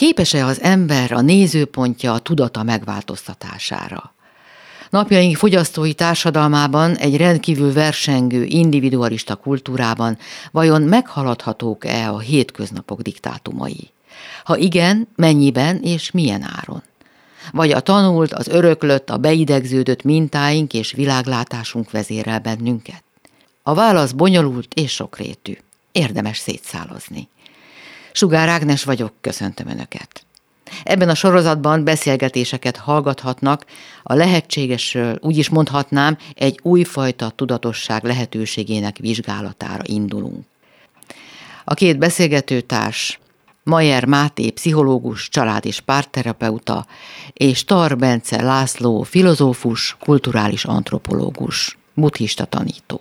Képes-e az ember a nézőpontja a tudata megváltoztatására? Napjaink fogyasztói társadalmában, egy rendkívül versengő, individualista kultúrában vajon meghaladhatók-e a hétköznapok diktátumai? Ha igen, mennyiben és milyen áron? Vagy a tanult, az öröklött, a beidegződött mintáink és világlátásunk vezérel bennünket? A válasz bonyolult és sokrétű. Érdemes szétszálozni. Sugár Ágnes vagyok, köszöntöm Önöket. Ebben a sorozatban beszélgetéseket hallgathatnak, a lehetségesről úgy is mondhatnám, egy újfajta tudatosság lehetőségének vizsgálatára indulunk. A két beszélgetőtárs Majer Máté, pszichológus, család- és párterapeuta, és Tar Bence László, filozófus, kulturális antropológus, buddhista tanító.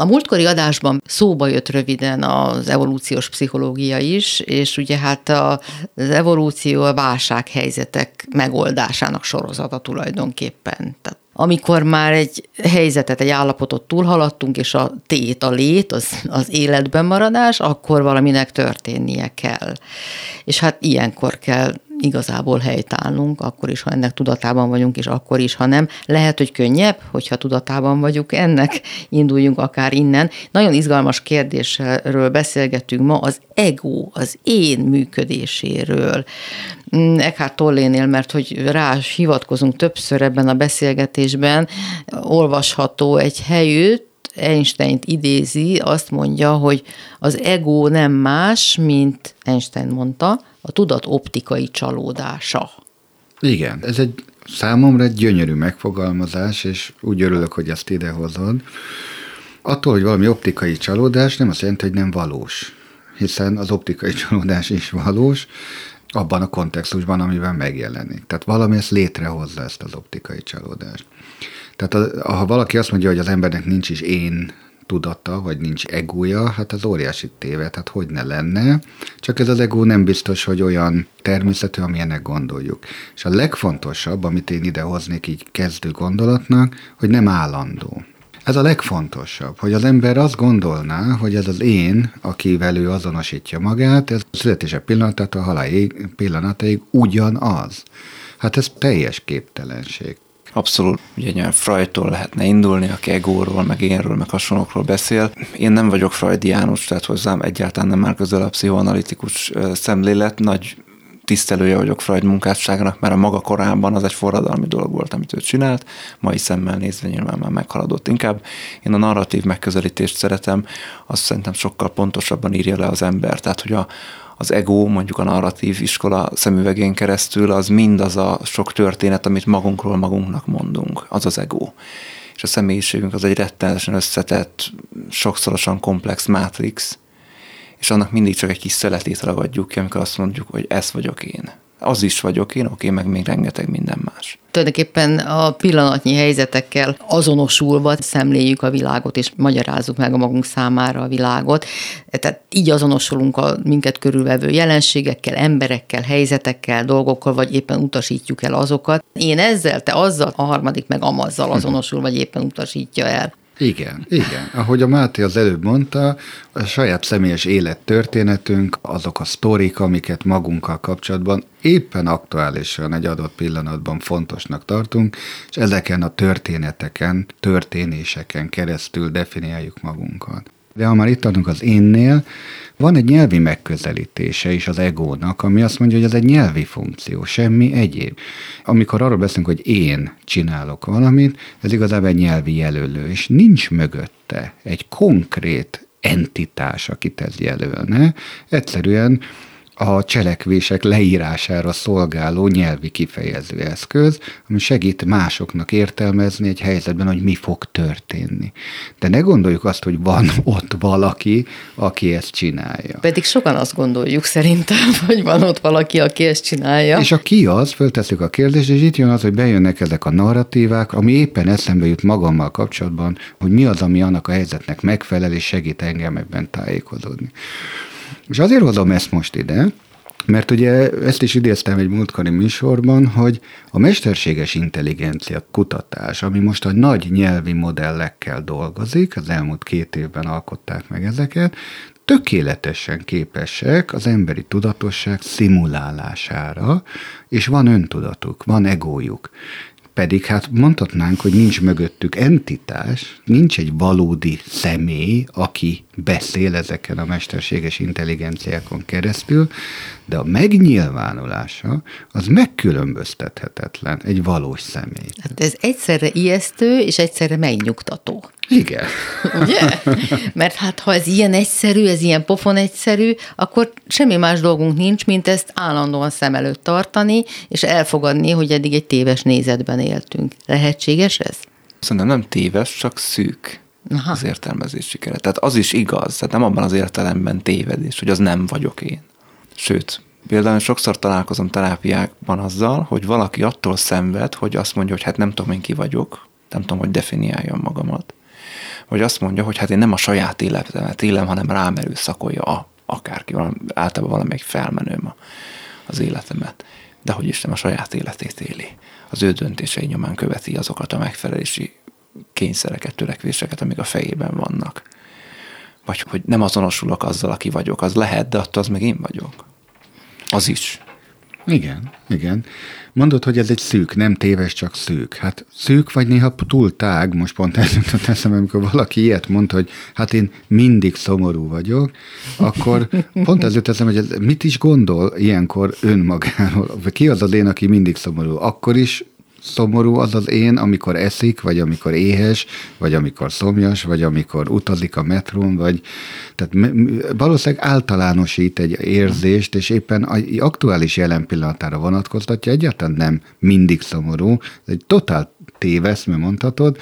A múltkori adásban szóba jött röviden az evolúciós pszichológia is, és ugye hát az evolúció a válsághelyzetek megoldásának sorozata tulajdonképpen. Tehát amikor már egy helyzetet, egy állapotot túlhaladtunk, és a tét, a lét, az, az életben maradás, akkor valaminek történnie kell. És hát ilyenkor kell igazából helytállnunk, akkor is, ha ennek tudatában vagyunk, és akkor is, ha nem. Lehet, hogy könnyebb, hogyha tudatában vagyunk ennek, induljunk akár innen. Nagyon izgalmas kérdésről beszélgetünk ma, az ego, az én működéséről. Mm, Eckhart Tollénél, mert hogy rá hivatkozunk többször ebben a beszélgetésben, olvasható egy helyütt, Einstein idézi, azt mondja, hogy az ego nem más, mint Einstein mondta, a tudat optikai csalódása. Igen, ez egy számomra egy gyönyörű megfogalmazás, és úgy örülök, hogy ezt idehozod. Attól, hogy valami optikai csalódás nem azt jelenti, hogy nem valós, hiszen az optikai csalódás is valós, abban a kontextusban, amiben megjelenik. Tehát valami ezt létrehozza ezt az optikai csalódást. Tehát ha valaki azt mondja, hogy az embernek nincs is én tudata, vagy nincs egója, hát az óriási téve, tehát hogy ne lenne, csak ez az egó nem biztos, hogy olyan természetű, amilyenek gondoljuk. És a legfontosabb, amit én ide hoznék így kezdő gondolatnak, hogy nem állandó. Ez a legfontosabb, hogy az ember azt gondolná, hogy ez az én, akivel ő azonosítja magát, ez a születése pillanatától a halál pillanatáig ugyanaz. Hát ez teljes képtelenség. Abszolút, ugye nyilván Freudtól lehetne indulni, aki egóról, meg énről, meg hasonlókról beszél. Én nem vagyok freudiánus, tehát hozzám egyáltalán nem már közel a pszichoanalitikus szemlélet. Nagy tisztelője vagyok Freud munkásságának, mert a maga korában az egy forradalmi dolog volt, amit ő csinált, mai szemmel nézve nyilván már meghaladott. Inkább én a narratív megközelítést szeretem, azt szerintem sokkal pontosabban írja le az ember. Tehát, hogy a, az ego, mondjuk a narratív iskola szemüvegén keresztül, az mind az a sok történet, amit magunkról magunknak mondunk, az az ego. És a személyiségünk az egy rettenetesen összetett, sokszorosan komplex mátrix, és annak mindig csak egy kis szeletét ragadjuk ki, amikor azt mondjuk, hogy ez vagyok én az is vagyok én, oké, meg még rengeteg minden más. Tulajdonképpen a pillanatnyi helyzetekkel azonosulva szemléljük a világot, és magyarázzuk meg a magunk számára a világot. Tehát így azonosulunk a minket körülvevő jelenségekkel, emberekkel, helyzetekkel, dolgokkal, vagy éppen utasítjuk el azokat. Én ezzel, te azzal, a harmadik meg amazzal azonosul, vagy éppen utasítja el. Igen, igen. Ahogy a Máté az előbb mondta, a saját személyes élettörténetünk, azok a sztorik, amiket magunkkal kapcsolatban éppen aktuálisan egy adott pillanatban fontosnak tartunk, és ezeken a történeteken, történéseken keresztül definiáljuk magunkat. De ha már itt adunk az énnél, van egy nyelvi megközelítése is az egónak, ami azt mondja, hogy ez egy nyelvi funkció, semmi egyéb. Amikor arról beszélünk, hogy én csinálok valamit, ez igazából egy nyelvi jelölő, és nincs mögötte egy konkrét entitás, akit ez jelölne. Egyszerűen a cselekvések leírására szolgáló nyelvi kifejező eszköz, ami segít másoknak értelmezni egy helyzetben, hogy mi fog történni. De ne gondoljuk azt, hogy van ott valaki, aki ezt csinálja. Pedig sokan azt gondoljuk szerintem, hogy van ott valaki, aki ezt csinálja. És a ki az, föltesszük a kérdést, és itt jön az, hogy bejönnek ezek a narratívák, ami éppen eszembe jut magammal kapcsolatban, hogy mi az, ami annak a helyzetnek megfelel, és segít engem ebben tájékozódni. És azért hozom ezt most ide, Mert ugye ezt is idéztem egy múltkori műsorban, hogy a mesterséges intelligencia kutatás, ami most a nagy nyelvi modellekkel dolgozik, az elmúlt két évben alkották meg ezeket, tökéletesen képesek az emberi tudatosság szimulálására, és van öntudatuk, van egójuk. Pedig hát mondhatnánk, hogy nincs mögöttük entitás, nincs egy valódi személy, aki beszél ezeken a mesterséges intelligenciákon keresztül, de a megnyilvánulása az megkülönböztethetetlen egy valós személy. Hát ez egyszerre ijesztő, és egyszerre megnyugtató. Igen. Ugye? Mert hát ha ez ilyen egyszerű, ez ilyen pofon egyszerű, akkor semmi más dolgunk nincs, mint ezt állandóan szem előtt tartani, és elfogadni, hogy eddig egy téves nézetben éltünk. Lehetséges ez? Szerintem nem téves, csak szűk Aha. az értelmezési keret. Tehát az is igaz, tehát nem abban az értelemben tévedés, hogy az nem vagyok én. Sőt, például sokszor találkozom terápiákban azzal, hogy valaki attól szenved, hogy azt mondja, hogy hát nem tudom én ki vagyok, nem tudom, hogy definiáljam magamat. Vagy azt mondja, hogy hát én nem a saját életemet élem, hanem rám erőszakolja a, akárki, valami, általában valamelyik felmenőm a, az életemet. De hogy Isten a saját életét éli. Az ő döntései nyomán követi azokat a megfelelési kényszereket, törekvéseket, amik a fejében vannak. Vagy hogy nem azonosulok azzal, aki vagyok. Az lehet, de attól az meg én vagyok. Az is. Igen, igen. Mondod, hogy ez egy szűk, nem téves, csak szűk. Hát szűk vagy néha túl tág, most pont ez jutott eszem, amikor valaki ilyet mondta, hogy hát én mindig szomorú vagyok, akkor pont ez jutott eszem, hogy ez mit is gondol ilyenkor önmagáról. Ki az az én, aki mindig szomorú? Akkor is szomorú az az én, amikor eszik, vagy amikor éhes, vagy amikor szomjas, vagy amikor utazik a metrón, vagy tehát valószínűleg általánosít egy érzést, és éppen a aktuális jelen pillanatára vonatkoztatja, egyáltalán nem mindig szomorú, ez egy totál téveszme mondhatod,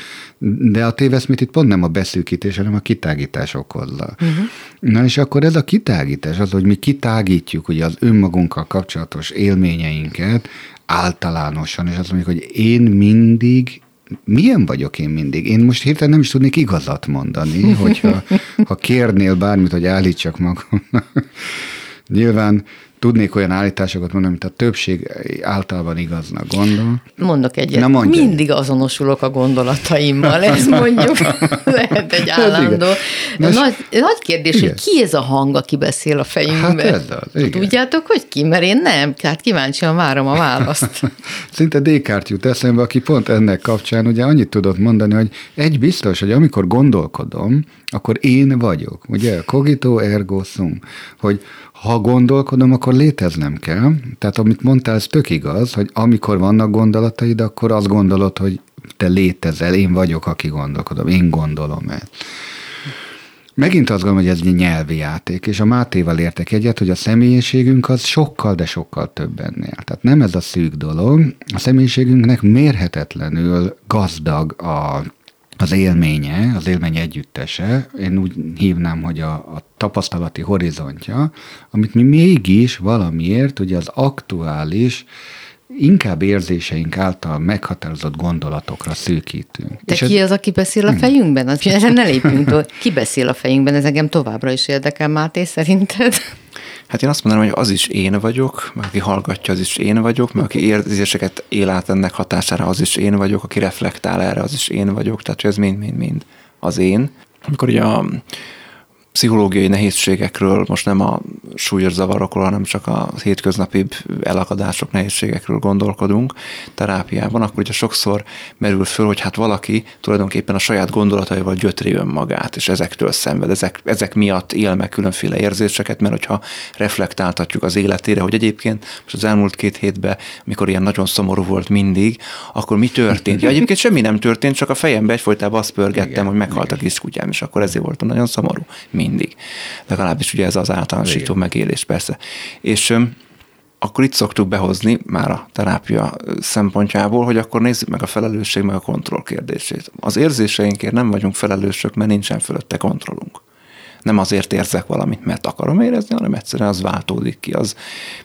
de a téveszmét itt pont nem a beszűkítés, hanem a kitágítás okozza. Uh-huh. Na és akkor ez a kitágítás, az, hogy mi kitágítjuk ugye az önmagunkkal kapcsolatos élményeinket, általánosan, és azt mondjuk, hogy én mindig milyen vagyok én mindig? Én most hirtelen nem is tudnék igazat mondani, hogyha ha kérnél bármit, hogy állítsak magamnak. Nyilván tudnék olyan állításokat mondani, mint a többség általában igaznak gondol. Mondok egyet. Na mondja. Mindig azonosulok a gondolataimmal, ez mondjuk lehet egy állandó. Na, nagy, nagy kérdés, igen. hogy ki ez a hang, aki beszél a fejünkben? Hát ez az, igen. Tudjátok, hogy ki? Mert én nem, tehát kíváncsian várom a választ. Szinte Descartes jut eszembe, aki pont ennek kapcsán ugye annyit tudott mondani, hogy egy biztos, hogy amikor gondolkodom, akkor én vagyok. Ugye, cogito ergo sum, hogy ha gondolkodom, akkor léteznem kell. Tehát amit mondtál, ez tök igaz, hogy amikor vannak gondolataid, akkor azt gondolod, hogy te létezel, én vagyok, aki gondolkodom, én gondolom ezt. Megint azt gondolom, hogy ez egy nyelvi játék, és a Mátéval értek egyet, hogy a személyiségünk az sokkal, de sokkal több ennél. Tehát nem ez a szűk dolog. A személyiségünknek mérhetetlenül gazdag a az élménye, az élmény együttese, én úgy hívnám, hogy a, a tapasztalati horizontja, amit mi mégis valamiért ugye az aktuális, inkább érzéseink által meghatározott gondolatokra szűkítünk. De És ki ez, az, aki beszél a fejünkben? Az, ezen ne lépjünk Ki beszél a fejünkben? Ez engem továbbra is érdekel, Máté, szerinted? Hát én azt mondanám, hogy az is én vagyok, mert aki hallgatja, az is én vagyok, mert aki érzéseket él át ennek hatására, az is én vagyok, aki reflektál erre, az is én vagyok, tehát ez mind-mind-mind az én. Amikor ugye a pszichológiai nehézségekről, most nem a súlyos zavarokról, hanem csak a hétköznapi elakadások, nehézségekről gondolkodunk terápiában, akkor ugye sokszor merül föl, hogy hát valaki tulajdonképpen a saját gondolataival gyötri önmagát, és ezektől szenved, ezek, ezek miatt él meg különféle érzéseket, mert hogyha reflektáltatjuk az életére, hogy egyébként most az elmúlt két hétben, mikor ilyen nagyon szomorú volt mindig, akkor mi történt? Ja, egyébként semmi nem történt, csak a fejembe egyfolytában azt pörgettem, igen, hogy meghalt igen. a kiskutyám, és akkor ezért voltam nagyon szomorú. Mi mindig. Legalábbis ugye ez az általánosító Igen. megélés persze. És akkor itt szoktuk behozni már a terápia szempontjából, hogy akkor nézzük meg a felelősség, meg a kontroll kérdését. Az érzéseinkért nem vagyunk felelősök, mert nincsen fölötte kontrollunk. Nem azért érzek valamit, mert akarom érezni, hanem egyszerűen az váltódik ki. Az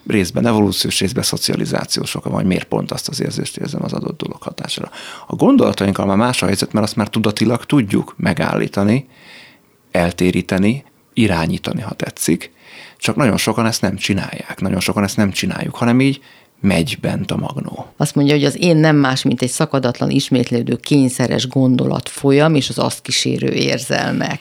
részben evolúciós, részben szocializációs oka van, miért pont azt az érzést érzem az adott dolog hatására. A gondolatainkkal már más a helyzet, mert azt már tudatilag tudjuk megállítani, eltéríteni, irányítani, ha tetszik, csak nagyon sokan ezt nem csinálják, nagyon sokan ezt nem csináljuk, hanem így megy bent a magnó. Azt mondja, hogy az én nem más, mint egy szakadatlan, ismétlődő, kényszeres gondolat folyam, és az azt kísérő érzelmek.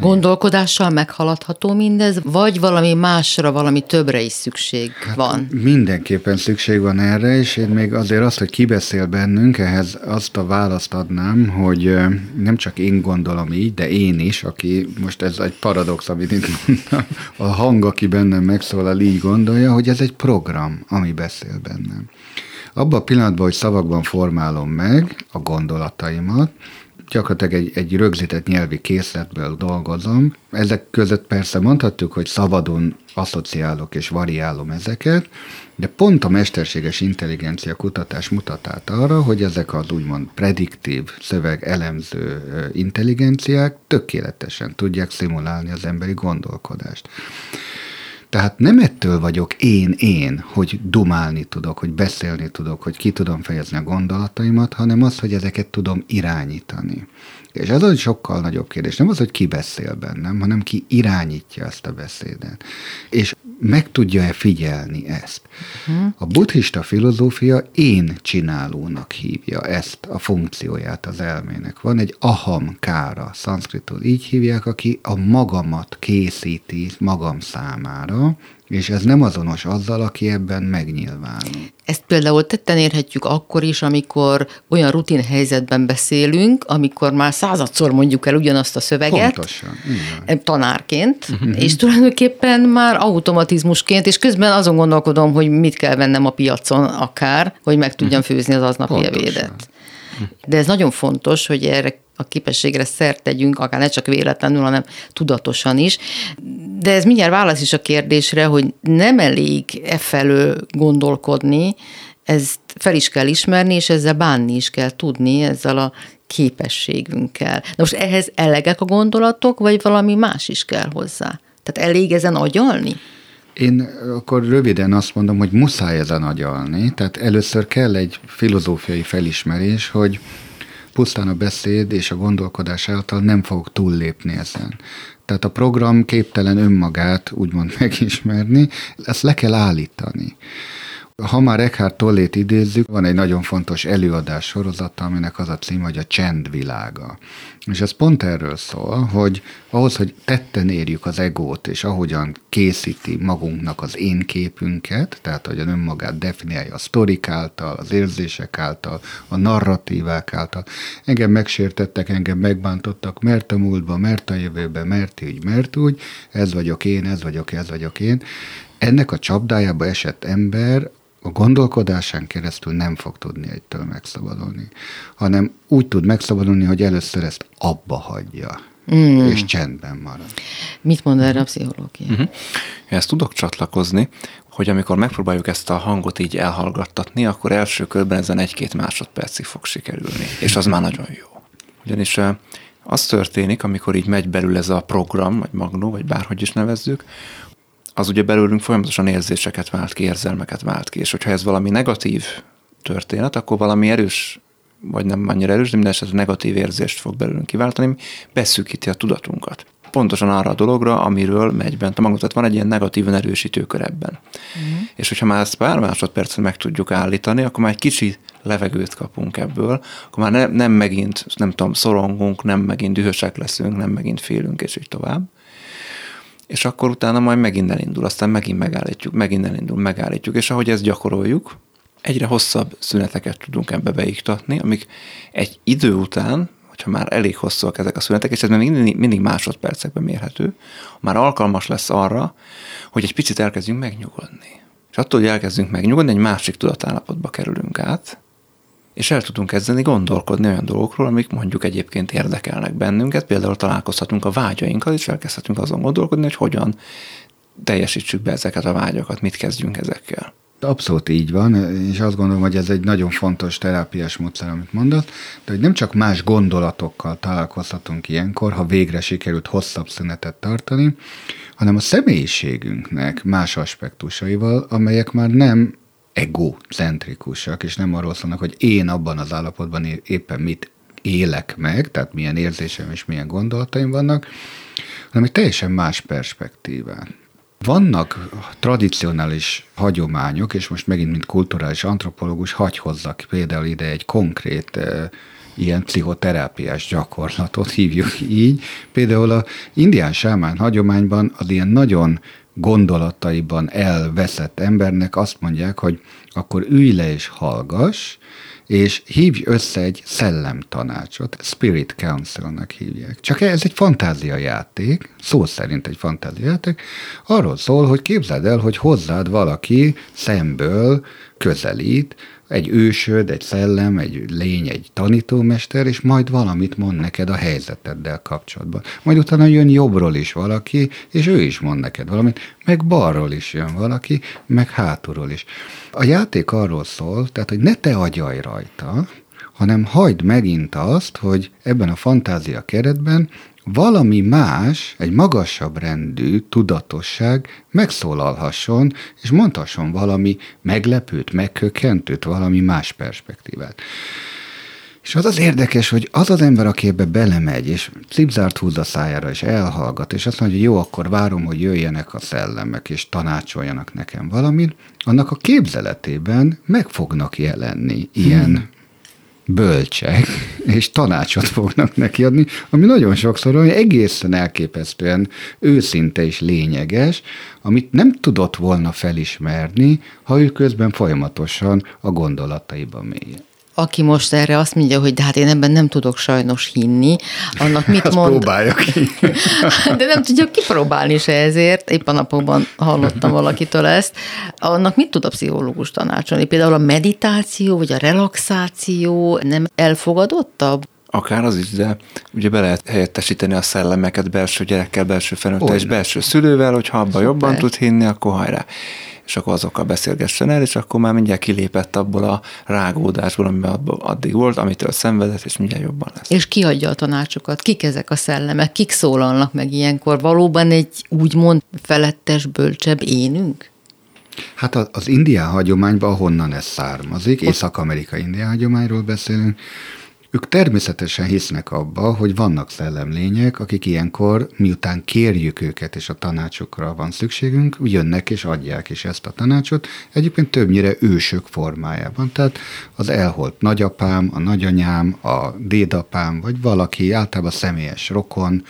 Gondolkodással meghaladható mindez, vagy valami másra, valami többre is szükség hát van? Mindenképpen szükség van erre, és én még azért azt, hogy kibeszél bennünk, ehhez azt a választ adnám, hogy nem csak én gondolom így, de én is, aki most ez egy paradox, amit itt mondtam, a hang, aki bennem megszólal, így gondolja, hogy ez egy program, ami beszél bennem. Abban a pillanatban, hogy szavakban formálom meg a gondolataimat, gyakorlatilag egy, egy rögzített nyelvi készletből dolgozom. Ezek között persze mondhatjuk, hogy szabadon asszociálok és variálom ezeket, de pont a mesterséges intelligencia kutatás mutat arra, hogy ezek az úgymond prediktív, szöveg elemző intelligenciák tökéletesen tudják szimulálni az emberi gondolkodást. Tehát nem ettől vagyok én-én, hogy dumálni tudok, hogy beszélni tudok, hogy ki tudom fejezni a gondolataimat, hanem az, hogy ezeket tudom irányítani. És ez az sokkal nagyobb kérdés. Nem az, hogy ki beszél bennem, hanem ki irányítja ezt a beszédet. És meg tudja-e figyelni ezt? Uh-huh. A buddhista filozófia én csinálónak hívja ezt a funkcióját az elmének. Van egy aham kára, szanszkritól így hívják, aki a magamat készíti magam számára, és ez nem azonos azzal, aki ebben megnyilvánul. Ezt például tetten érhetjük akkor is, amikor olyan rutin helyzetben beszélünk, amikor már századszor mondjuk el ugyanazt a szöveget. Pontosan. Igen. Tanárként, uh-huh. és tulajdonképpen már automatizmusként, és közben azon gondolkodom, hogy mit kell vennem a piacon akár, hogy meg tudjam uh-huh. főzni az aznapi evédet. De ez nagyon fontos, hogy erre a képességre szert tegyünk, akár ne csak véletlenül, hanem tudatosan is. De ez mindjárt válasz is a kérdésre, hogy nem elég e felől gondolkodni, ezt fel is kell ismerni, és ezzel bánni is kell tudni, ezzel a képességünkkel. Na most ehhez elegek a gondolatok, vagy valami más is kell hozzá? Tehát elég ezen agyalni? Én akkor röviden azt mondom, hogy muszáj ezen agyalni, tehát először kell egy filozófiai felismerés, hogy pusztán a beszéd és a gondolkodás által nem fogok túllépni ezen. Tehát a program képtelen önmagát úgymond megismerni, ezt le kell állítani. Ha már Eckhart Tollét idézzük, van egy nagyon fontos előadás sorozata, aminek az a cím, hogy a csendvilága. És ez pont erről szól, hogy ahhoz, hogy tetten érjük az egót, és ahogyan készíti magunknak az én képünket, tehát hogy önmagát definiálja a sztorik által, az érzések által, a narratívák által. Engem megsértettek, engem megbántottak, mert a múltban, mert a jövőben, mert így, mert úgy, ez vagyok én, ez vagyok, ez vagyok én. Ennek a csapdájába esett ember a gondolkodásán keresztül nem fog tudni egytől megszabadulni, hanem úgy tud megszabadulni, hogy először ezt abba hagyja. Mm. és csendben marad. Mit mond erre a pszichológia? Uh-huh. Ezt tudok csatlakozni, hogy amikor megpróbáljuk ezt a hangot így elhallgattatni, akkor első körben ezen egy-két másodpercig fog sikerülni, és az már nagyon jó. Ugyanis az történik, amikor így megy belül ez a program, vagy magnó, vagy bárhogy is nevezzük, az ugye belőlünk folyamatosan érzéseket vált ki, érzelmeket vált ki, és hogyha ez valami negatív történet, akkor valami erős, vagy nem annyira erős, de minden esetre negatív érzést fog belőlünk kiváltani, beszűkíti a tudatunkat. Pontosan arra a dologra, amiről megy bent a magunk. Tehát van egy ilyen negatívan erősítő kör ebben. Uh-huh. És hogyha már ezt pár másodpercen meg tudjuk állítani, akkor már egy kicsi levegőt kapunk ebből, akkor már ne, nem megint, nem tudom, szorongunk, nem megint dühösek leszünk, nem megint félünk, és így tovább és akkor utána majd megint elindul, aztán megint megállítjuk, megint elindul, megállítjuk, és ahogy ezt gyakoroljuk, egyre hosszabb szüneteket tudunk ebbe beiktatni, amik egy idő után, hogyha már elég hosszúak ezek a szünetek, és ez még mindig, mindig másodpercekben mérhető, már alkalmas lesz arra, hogy egy picit elkezdjünk megnyugodni. És attól, hogy elkezdünk megnyugodni, egy másik tudatállapotba kerülünk át, és el tudunk kezdeni gondolkodni olyan dolgokról, amik mondjuk egyébként érdekelnek bennünket, például találkozhatunk a vágyainkkal, és elkezdhetünk azon gondolkodni, hogy hogyan teljesítsük be ezeket a vágyakat, mit kezdjünk ezekkel. Abszolút így van, és azt gondolom, hogy ez egy nagyon fontos terápiás módszer, amit mondott, de hogy nem csak más gondolatokkal találkozhatunk ilyenkor, ha végre sikerült hosszabb szünetet tartani, hanem a személyiségünknek más aspektusaival, amelyek már nem egocentrikusak, és nem arról szólnak, hogy én abban az állapotban éppen mit élek meg, tehát milyen érzésem és milyen gondolataim vannak, hanem egy teljesen más perspektíván. Vannak tradicionális hagyományok, és most megint, mint kulturális antropológus, hagy hozzak például ide egy konkrét ilyen pszichoterápiás gyakorlatot, hívjuk így. Például a indián sámán hagyományban az ilyen nagyon gondolataiban elveszett embernek azt mondják, hogy akkor ülj le és hallgass, és hívj össze egy szellemtanácsot, Spirit Council-nak hívják. Csak ez egy fantáziajáték, szó szerint egy fantáziajáték, arról szól, hogy képzeld el, hogy hozzád valaki szemből közelít, egy ősöd, egy szellem, egy lény, egy tanítómester, és majd valamit mond neked a helyzeteddel kapcsolatban. Majd utána jön jobbról is valaki, és ő is mond neked valamit, meg balról is jön valaki, meg hátulról is. A játék arról szól, tehát, hogy ne te agyalj rajta, hanem hagyd megint azt, hogy ebben a fantázia keretben valami más, egy magasabb rendű tudatosság megszólalhasson, és mondhasson valami meglepőt, megkökkentőt, valami más perspektívát. És az az érdekes, hogy az az ember, aki ebbe belemegy, és cipzárt húz a szájára, és elhallgat, és azt mondja, hogy jó, akkor várom, hogy jöjjenek a szellemek, és tanácsoljanak nekem valamit, annak a képzeletében meg fognak jelenni ilyen hmm bölcsek, és tanácsot fognak neki adni, ami nagyon sokszor olyan egészen elképesztően őszinte és lényeges, amit nem tudott volna felismerni, ha ő közben folyamatosan a gondolataiban mélyen aki most erre azt mondja, hogy de hát én ebben nem tudok sajnos hinni, annak mit mond? próbálja ki. de nem tudjuk kipróbálni se ezért, épp a napokban hallottam valakitől ezt. Annak mit tud a pszichológus tanácsolni? Például a meditáció, vagy a relaxáció nem elfogadottabb? Akár az is, de ugye be lehet helyettesíteni a szellemeket belső gyerekkel, belső felnőttel és belső szülővel, hogyha abban jobban tud hinni, akkor hajrá és akkor azokkal beszélgessen el, és akkor már mindjárt kilépett abból a rágódásból, amiben addig volt, amitől szenvedett, és mindjárt jobban lesz. És ki adja a tanácsokat? Kik ezek a szellemek? Kik szólalnak meg ilyenkor? Valóban egy úgymond felettes, bölcsebb énünk? Hát az indián hagyományban honnan ez származik, Észak-Amerika indián hagyományról beszélünk, ők természetesen hisznek abba, hogy vannak szellemlények, akik ilyenkor, miután kérjük őket, és a tanácsokra van szükségünk, jönnek és adják is ezt a tanácsot, egyébként többnyire ősök formájában. Tehát az elholt nagyapám, a nagyanyám, a dédapám, vagy valaki, általában személyes rokon,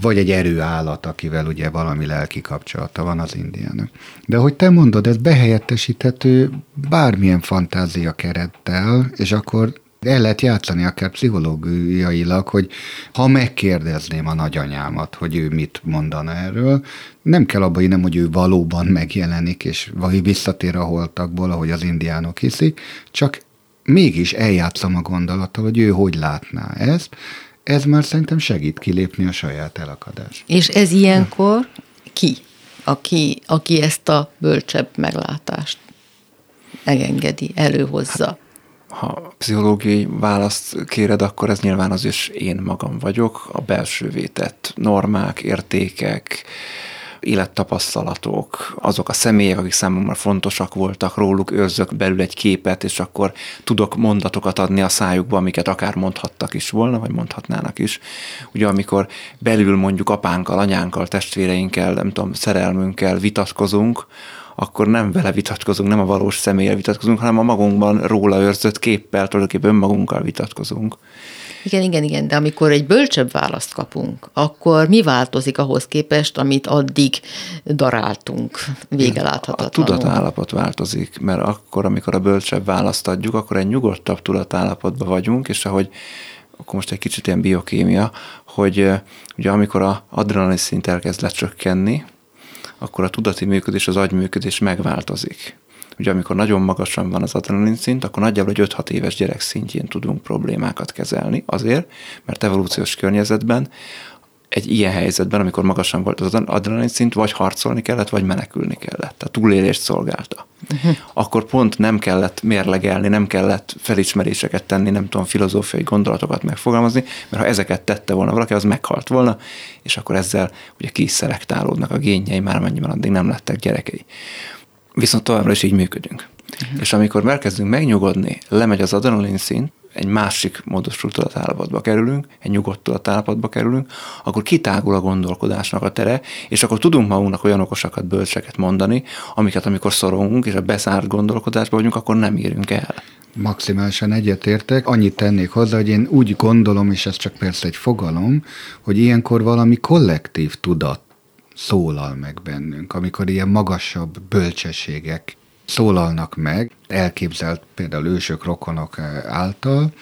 vagy egy erőállat, akivel ugye valami lelki kapcsolata van az indiának. De hogy te mondod, ez behelyettesíthető bármilyen fantázia kerettel, és akkor el lehet játszani akár pszichológiailag, hogy ha megkérdezném a nagyanyámat, hogy ő mit mondana erről, nem kell abba nem, hogy ő valóban megjelenik, és vagy visszatér a holtakból, ahogy az indiánok hiszik, csak mégis eljátszom a gondolattal, hogy ő hogy látná ezt, ez már szerintem segít kilépni a saját elakadás. És ez ilyenkor ki? Aki, aki ezt a bölcsebb meglátást megengedi, előhozza ha pszichológiai választ kéred, akkor ez nyilván az is én magam vagyok, a belső vétett normák, értékek, élettapasztalatok, azok a személyek, akik számomra fontosak voltak, róluk őrzök belül egy képet, és akkor tudok mondatokat adni a szájukba, amiket akár mondhattak is volna, vagy mondhatnának is. Ugye amikor belül mondjuk apánkkal, anyánkkal, testvéreinkkel, nem tudom, szerelmünkkel vitatkozunk, akkor nem vele vitatkozunk, nem a valós személyel vitatkozunk, hanem a magunkban róla őrzött képpel, tulajdonképpen önmagunkkal vitatkozunk. Igen, igen, igen, de amikor egy bölcsebb választ kapunk, akkor mi változik ahhoz képest, amit addig daráltunk vége láthatatlanul? A tudatállapot változik, mert akkor, amikor a bölcsebb választ adjuk, akkor egy nyugodtabb tudatállapotban vagyunk, és ahogy akkor most egy kicsit ilyen biokémia, hogy ugye amikor a adrenalin szint elkezd lecsökkenni, akkor a tudati működés, az agyműködés megváltozik. Ugye amikor nagyon magasan van az adrenalin szint, akkor nagyjából egy 5-6 éves gyerek szintjén tudunk problémákat kezelni, azért, mert evolúciós környezetben egy ilyen helyzetben, amikor magasan volt az adrenalin szint, vagy harcolni kellett, vagy menekülni kellett. Tehát túlélést szolgálta. Uh-huh. Akkor pont nem kellett mérlegelni, nem kellett felismeréseket tenni, nem tudom, filozófiai gondolatokat megfogalmazni, mert ha ezeket tette volna valaki, az meghalt volna, és akkor ezzel ugye kiszelektálódnak a génjei, már mennyiben addig nem lettek gyerekei. Viszont továbbra is így működünk. Uh-huh. És amikor elkezdünk megnyugodni, lemegy az adrenalin szint, egy másik módosult tudatállapotba kerülünk, egy nyugodt tudatállapotba kerülünk, akkor kitágul a gondolkodásnak a tere, és akkor tudunk magunknak olyan okosakat, bölcseket mondani, amiket amikor szorongunk, és a beszárt gondolkodásba vagyunk, akkor nem érünk el. Maximálisan egyetértek. Annyit tennék hozzá, hogy én úgy gondolom, és ez csak persze egy fogalom, hogy ilyenkor valami kollektív tudat szólal meg bennünk, amikor ilyen magasabb bölcsességek szólalnak meg, elképzelt például ősök, rokonok által.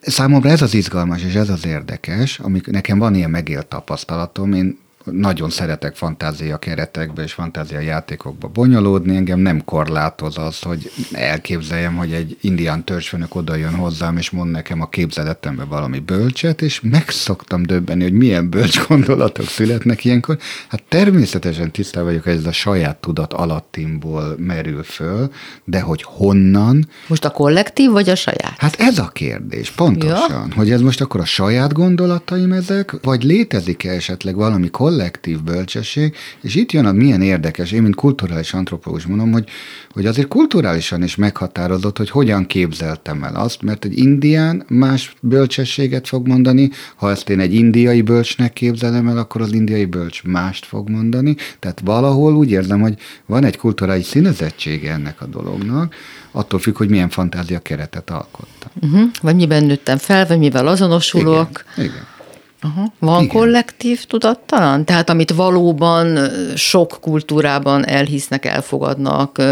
Számomra ez az izgalmas és ez az érdekes, amik nekem van ilyen megélt tapasztalatom, én nagyon szeretek fantázia keretekbe és fantázia játékokba bonyolódni, engem nem korlátoz az, hogy elképzeljem, hogy egy indián törzsfőnök oda jön hozzám, és mond nekem a képzeletembe valami bölcset, és megszoktam döbbenni, hogy milyen bölcs gondolatok születnek ilyenkor. Hát természetesen tisztában vagyok, hogy ez a saját tudat alattimból merül föl, de hogy honnan? Most a kollektív, vagy a saját? Hát ez a kérdés, pontosan. Ja. Hogy ez most akkor a saját gondolataim ezek, vagy létezik-e esetleg valami kollektív, kollektív bölcsesség, és itt jön a milyen érdekes, én mint kulturális antropológus mondom, hogy, hogy azért kulturálisan is meghatározott, hogy hogyan képzeltem el azt, mert egy indián más bölcsességet fog mondani, ha ezt én egy indiai bölcsnek képzelem el, akkor az indiai bölcs mást fog mondani, tehát valahol úgy érzem, hogy van egy kulturális színezettsége ennek a dolognak, attól függ, hogy milyen fantázia keretet alkottam. Uh-huh. Vagy miben nőttem fel, vagy mivel azonosulok. Igen, igen. Aha. Van Igen. kollektív tudattalan? Tehát amit valóban sok kultúrában elhisznek, elfogadnak,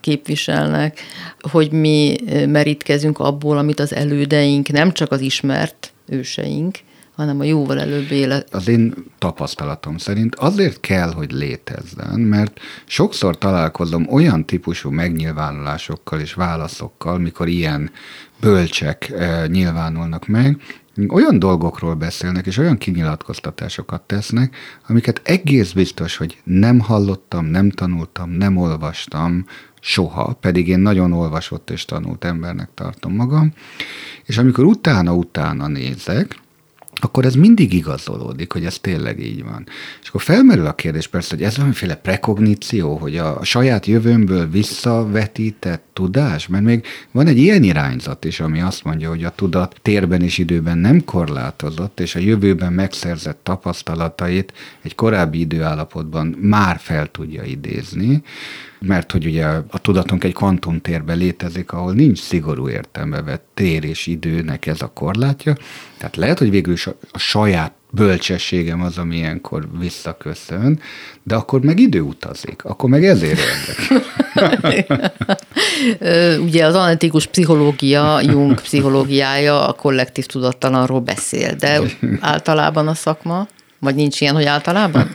képviselnek, hogy mi merítkezünk abból, amit az elődeink, nem csak az ismert őseink, hanem a jóval előbb élet. Az én tapasztalatom szerint azért kell, hogy létezzen, mert sokszor találkozom olyan típusú megnyilvánulásokkal és válaszokkal, mikor ilyen bölcsek nyilvánulnak meg, olyan dolgokról beszélnek, és olyan kinyilatkoztatásokat tesznek, amiket egész biztos, hogy nem hallottam, nem tanultam, nem olvastam soha, pedig én nagyon olvasott és tanult embernek tartom magam, és amikor utána-utána nézek, akkor ez mindig igazolódik, hogy ez tényleg így van. És akkor felmerül a kérdés persze, hogy ez valamiféle prekogníció, hogy a saját jövőmből visszavetített tudás, mert még van egy ilyen irányzat is, ami azt mondja, hogy a tudat térben és időben nem korlátozott, és a jövőben megszerzett tapasztalatait egy korábbi időállapotban már fel tudja idézni, mert hogy ugye a tudatunk egy kvantumtérben létezik, ahol nincs szigorú értelme vett tér és időnek ez a korlátja. Tehát lehet, hogy végül is a, saját bölcsességem az, ami ilyenkor visszaköszön, de akkor meg idő utazik, akkor meg ezért érdekes. Ugye az analitikus pszichológia, Jung pszichológiája a kollektív tudattalanról beszél, de általában a szakma, vagy nincs ilyen, hogy általában?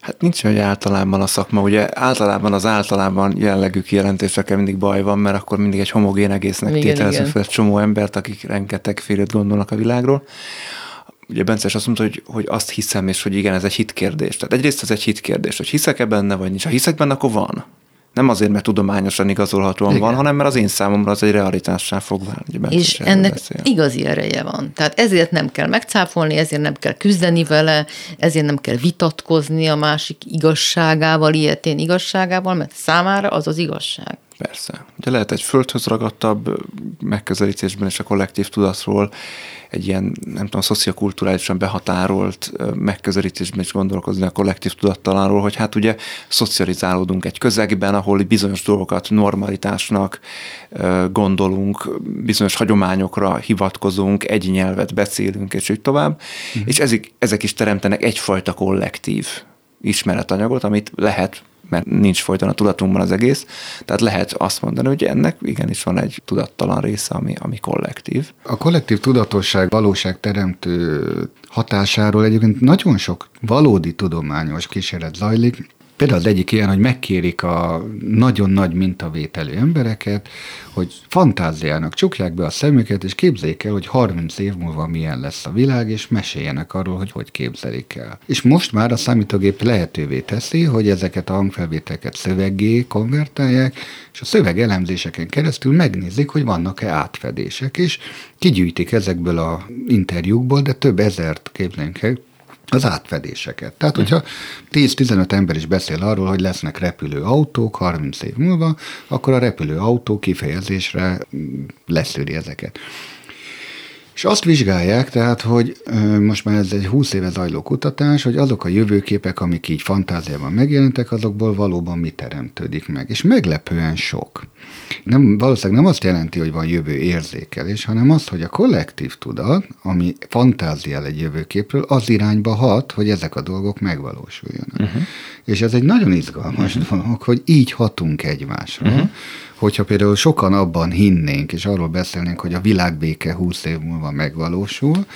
Hát nincs hogy általában a szakma, ugye általában az általában jellegű kijelentésekkel mindig baj van, mert akkor mindig egy homogén egésznek tételezünk fel egy csomó embert, akik rengeteg félét gondolnak a világról. Ugye Bence azt mondta, hogy, hogy azt hiszem, és hogy igen, ez egy hitkérdés. Tehát egyrészt ez egy hitkérdés, hogy hiszek-e benne, vagy nincs. Ha hiszek benne, akkor van. Nem azért, mert tudományosan igazolhatóan Igen. van, hanem mert az én számomra az egy realitássá fog válni. És ennek beszél. igazi ereje van. Tehát ezért nem kell megcáfolni, ezért nem kell küzdeni vele, ezért nem kell vitatkozni a másik igazságával, ilyetén igazságával, mert számára az az igazság. Persze. Ugye lehet egy földhöz ragadtabb megközelítésben és a kollektív tudatról egy ilyen, nem tudom, szociokulturálisan behatárolt megközelítésben is gondolkozni a kollektív tudattalanról, hogy hát ugye szocializálódunk egy közegben, ahol bizonyos dolgokat normalitásnak gondolunk, bizonyos hagyományokra hivatkozunk, egy nyelvet beszélünk, és így tovább, uh-huh. és ezek, ezek is teremtenek egyfajta kollektív ismeretanyagot, amit lehet mert nincs folyton a tudatunkban az egész. Tehát lehet azt mondani, hogy ennek igenis van egy tudattalan része, ami, ami kollektív. A kollektív tudatosság valóságteremtő hatásáról egyébként nagyon sok valódi tudományos kísérlet zajlik, Például az egyik ilyen, hogy megkérik a nagyon nagy mintavételű embereket, hogy fantáziának csukják be a szemüket, és képzeljék el, hogy 30 év múlva milyen lesz a világ, és meséljenek arról, hogy hogy képzelik el. És most már a számítógép lehetővé teszi, hogy ezeket a hangfelvételeket szöveggé konvertálják, és a szövegelemzéseken keresztül megnézik, hogy vannak-e átfedések, és kigyűjtik ezekből a interjúkból, de több ezert képzeljünk el, az átfedéseket. Tehát, hogyha 10-15 ember is beszél arról, hogy lesznek repülő autók 30 év múlva, akkor a repülő autó kifejezésre mm, leszűri ezeket. És azt vizsgálják, tehát, hogy most már ez egy 20 éve zajló kutatás, hogy azok a jövőképek, amik így fantáziában megjelentek, azokból valóban mi teremtődik meg. És meglepően sok. Nem, valószínűleg nem azt jelenti, hogy van jövő érzékelés, hanem azt, hogy a kollektív tudat, ami fantáziál egy jövőképről, az irányba hat, hogy ezek a dolgok megvalósuljanak. Uh-huh. És ez egy nagyon izgalmas uh-huh. dolog, hogy így hatunk egymásra. Uh-huh hogyha például sokan abban hinnénk, és arról beszélnénk, hogy a világbéke 20 év múlva megvalósul,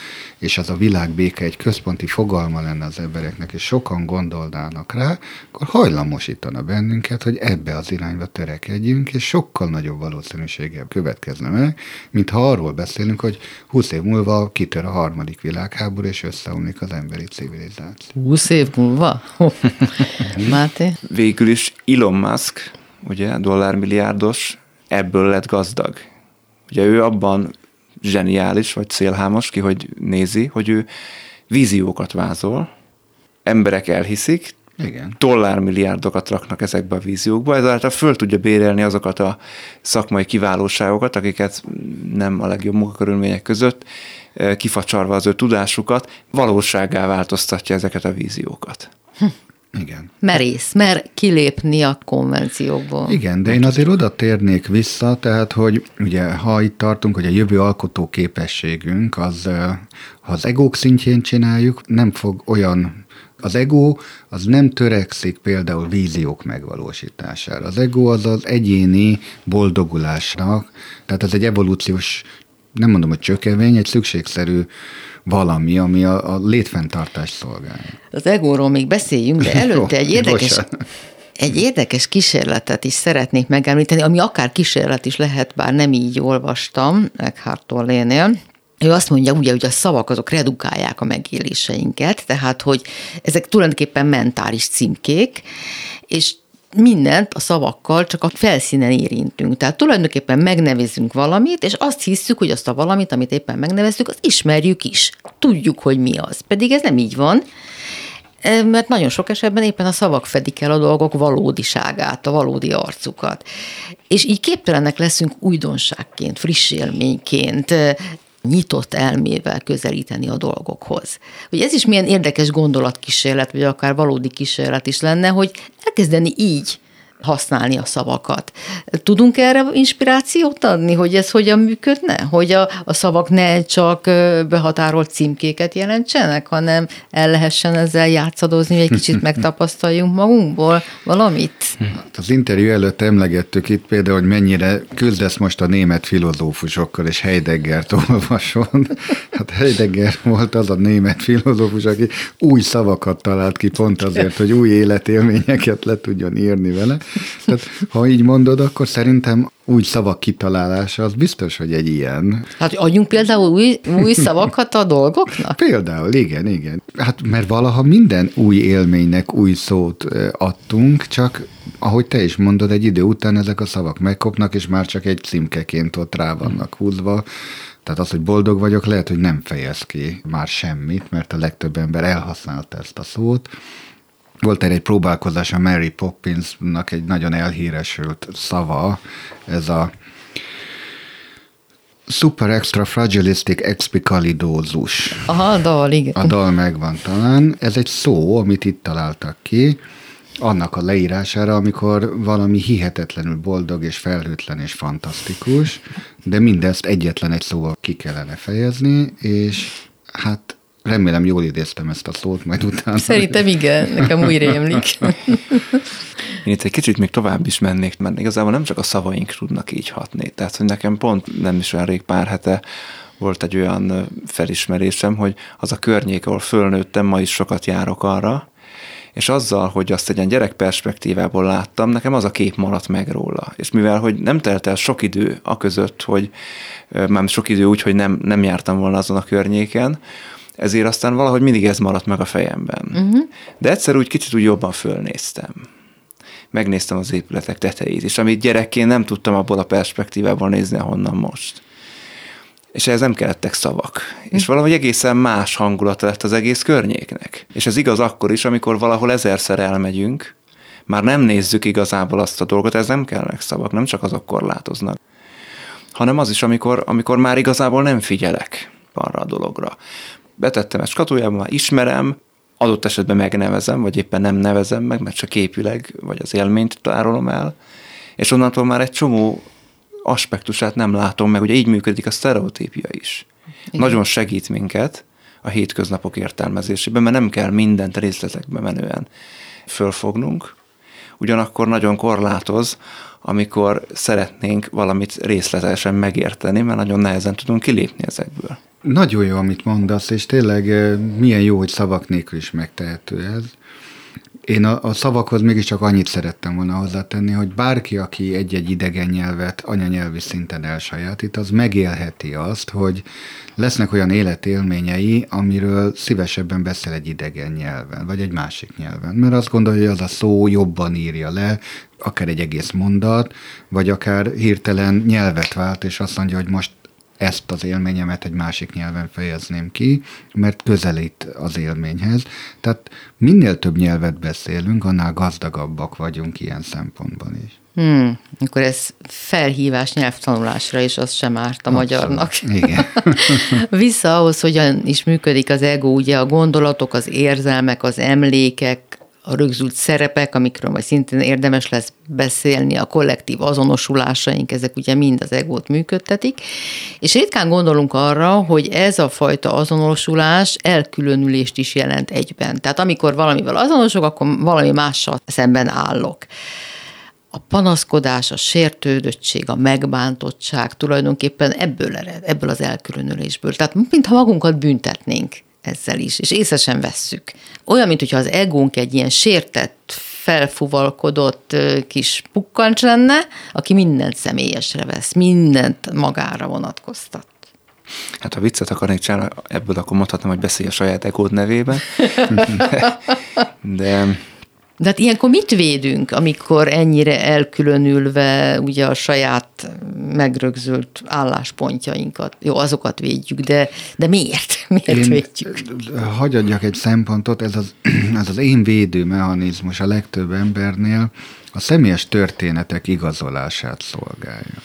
és az a világbéke egy központi fogalma lenne az embereknek, és sokan gondolnának rá, akkor hajlamosítana bennünket, hogy ebbe az irányba törekedjünk, és sokkal nagyobb valószínűséggel következne meg, mint ha arról beszélünk, hogy 20 év múlva kitör a harmadik világháború, és összeomlik az emberi civilizáció. 20 év múlva? Máté? Végül is Elon Musk ugye dollármilliárdos, ebből lett gazdag. Ugye ő abban zseniális, vagy szélhámos ki, hogy nézi, hogy ő víziókat vázol, emberek elhiszik, igen. dollármilliárdokat raknak ezekbe a víziókba, ezáltal föl tudja bérelni azokat a szakmai kiválóságokat, akiket nem a legjobb munkakörülmények között, eh, kifacsarva az ő tudásukat, valóságá változtatja ezeket a víziókat. Hm. Igen. Merész, mer kilépni a konvenciókból. Igen, de én azért oda térnék vissza, tehát, hogy ugye, ha itt tartunk, hogy a jövő alkotó képességünk, az, ha az egók szintjén csináljuk, nem fog olyan az ego az nem törekszik például víziók megvalósítására. Az ego az az egyéni boldogulásnak, tehát ez egy evolúciós, nem mondom, hogy csökevény, egy szükségszerű valami, ami a, a létfenntartás szolgálja. Az egóról még beszéljünk, de előtte egy érdekes, egy érdekes kísérletet is szeretnék megemlíteni, ami akár kísérlet is lehet, bár nem így olvastam Eckhart Tolle-nél. Ő azt mondja ugye, hogy a szavak azok redukálják a megéléseinket, tehát hogy ezek tulajdonképpen mentális címkék, és mindent a szavakkal csak a felszínen érintünk. Tehát tulajdonképpen megnevezünk valamit, és azt hiszük, hogy azt a valamit, amit éppen megneveztük, azt ismerjük is. Tudjuk, hogy mi az. Pedig ez nem így van e, mert nagyon sok esetben éppen a szavak fedik el a dolgok valódiságát, a valódi arcukat. És így képtelenek leszünk újdonságként, friss élményként, nyitott elmével közelíteni a dolgokhoz. Hogy ez is milyen érdekes gondolatkísérlet, vagy akár valódi kísérlet is lenne, hogy elkezdeni így használni a szavakat. Tudunk erre inspirációt adni, hogy ez hogyan működne? Hogy a, a szavak ne csak behatárolt címkéket jelentsenek, hanem el lehessen ezzel játszadozni, hogy egy kicsit megtapasztaljunk magunkból valamit? Hát az interjú előtt emlegettük itt például, hogy mennyire küzdesz most a német filozófusokkal, és Heideggert olvasol. Hát Heidegger volt az a német filozófus, aki új szavakat talált ki pont azért, hogy új életélményeket le tudjon írni vele. Tehát, ha így mondod, akkor szerintem új szavak kitalálása, az biztos, hogy egy ilyen. Hát adjunk például új, új szavakat a dolgoknak? Például, igen, igen. Hát mert valaha minden új élménynek új szót adtunk, csak ahogy te is mondod, egy idő után ezek a szavak megkopnak, és már csak egy címkeként ott rá vannak húzva. Tehát az, hogy boldog vagyok, lehet, hogy nem fejez ki már semmit, mert a legtöbb ember elhasználta ezt a szót. Volt erre egy próbálkozás a Mary Poppinsnak egy nagyon elhíresült szava, ez a Super Extra Fragilistic Expicalidózus. Aha, a dal, igen. A dal megvan talán. Ez egy szó, amit itt találtak ki, annak a leírására, amikor valami hihetetlenül boldog és felhőtlen és fantasztikus, de mindezt egyetlen egy szóval ki kellene fejezni, és hát Remélem jól idéztem ezt a szót, majd utána. Szerintem igen, nekem úgy rémlik. Én itt egy kicsit még tovább is mennék, mert igazából nem csak a szavaink tudnak így hatni. Tehát, hogy nekem pont nem is olyan rég pár hete volt egy olyan felismerésem, hogy az a környék, ahol fölnőttem, ma is sokat járok arra, és azzal, hogy azt egy ilyen gyerek perspektívából láttam, nekem az a kép maradt meg róla. És mivel, hogy nem telt el sok idő a között, hogy már sok idő úgy, hogy nem, nem jártam volna azon a környéken, ezért aztán valahogy mindig ez maradt meg a fejemben. Uh-huh. De egyszer úgy kicsit úgy jobban fölnéztem. Megnéztem az épületek tetejét, és amit gyerekként nem tudtam abból a perspektívából nézni, ahonnan most. és ehhez nem kellettek szavak. És valahogy egészen más hangulata lett az egész környéknek. És ez igaz akkor is, amikor valahol ezerszer elmegyünk, már nem nézzük igazából azt a dolgot, ez nem kellnek szavak, nem csak azok korlátoznak, hanem az is, amikor, amikor már igazából nem figyelek arra a dologra. Betettem egy skatujába, már ismerem, adott esetben megnevezem, vagy éppen nem nevezem meg, mert csak képileg, vagy az élményt tárolom el, és onnantól már egy csomó aspektusát nem látom meg, ugye így működik a sztereotípia is. Igen. Nagyon segít minket a hétköznapok értelmezésében, mert nem kell mindent részletekbe menően fölfognunk, ugyanakkor nagyon korlátoz, amikor szeretnénk valamit részletesen megérteni, mert nagyon nehezen tudunk kilépni ezekből. Nagyon jó, amit mondasz, és tényleg milyen jó, hogy szavak nélkül is megtehető ez. Én a, a szavakhoz mégiscsak annyit szerettem volna hozzátenni, hogy bárki, aki egy-egy idegen nyelvet anyanyelvi szinten elsajátít, az megélheti azt, hogy lesznek olyan életélményei, amiről szívesebben beszél egy idegen nyelven, vagy egy másik nyelven. Mert azt gondolja, hogy az a szó jobban írja le, akár egy egész mondat, vagy akár hirtelen nyelvet vált, és azt mondja, hogy most ezt az élményemet egy másik nyelven fejezném ki, mert közelít az élményhez. Tehát minél több nyelvet beszélünk, annál gazdagabbak vagyunk ilyen szempontban is. Hmm, akkor ez felhívás nyelvtanulásra is, az sem árt a Abszolút. magyarnak. Igen. Vissza ahhoz, hogyan is működik az ego, ugye a gondolatok, az érzelmek, az emlékek, a rögzült szerepek, amikről majd szintén érdemes lesz beszélni, a kollektív azonosulásaink, ezek ugye mind az egót működtetik, és ritkán gondolunk arra, hogy ez a fajta azonosulás elkülönülést is jelent egyben. Tehát amikor valamivel azonosok, akkor valami mással szemben állok a panaszkodás, a sértődöttség, a megbántottság tulajdonképpen ebből ered, ebből az elkülönülésből. Tehát mintha magunkat büntetnénk ezzel is, és észre sem vesszük. Olyan, mintha az egónk egy ilyen sértett, felfuvalkodott kis pukkancs lenne, aki mindent személyesre vesz, mindent magára vonatkoztat. Hát ha viccet akarnék csinálni, ebből akkor mondhatom, hogy beszélj a saját egód nevében. De, de de hát ilyenkor mit védünk, amikor ennyire elkülönülve ugye a saját megrögzült álláspontjainkat, jó, azokat védjük, de, de miért? Miért én védjük? Hagyadjak egy szempontot, ez az, ez az én védő mechanizmus a legtöbb embernél a személyes történetek igazolását szolgálja.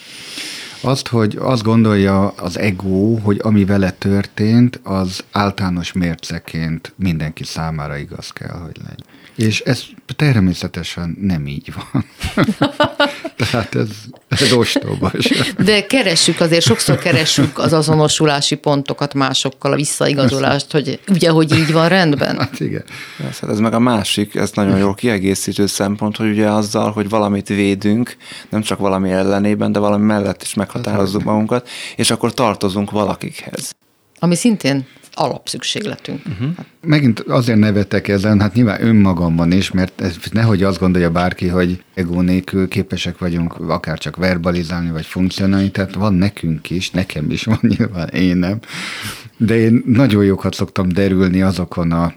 Azt, hogy azt gondolja az ego, hogy ami vele történt, az általános mérceként mindenki számára igaz kell, hogy legyen. És ez természetesen nem így van. Tehát ez, ez ostobas. De keressük azért, sokszor keressük az azonosulási pontokat másokkal, a visszaigazolást, hogy ugye, hogy így van rendben. Hát igen. Hát ez meg a másik, ez nagyon jó kiegészítő szempont, hogy ugye azzal, hogy valamit védünk, nem csak valami ellenében, de valami mellett is meghatározzuk magunkat, és akkor tartozunk valakikhez. Ami szintén alapszükségletünk. Uh-huh. Megint azért nevetek ezen, hát nyilván önmagamban is, mert ez, nehogy azt gondolja bárki, hogy ego nélkül képesek vagyunk akár csak verbalizálni, vagy funkcionálni, tehát van nekünk is, nekem is van nyilván, én nem, de én nagyon jókat szoktam derülni azokon a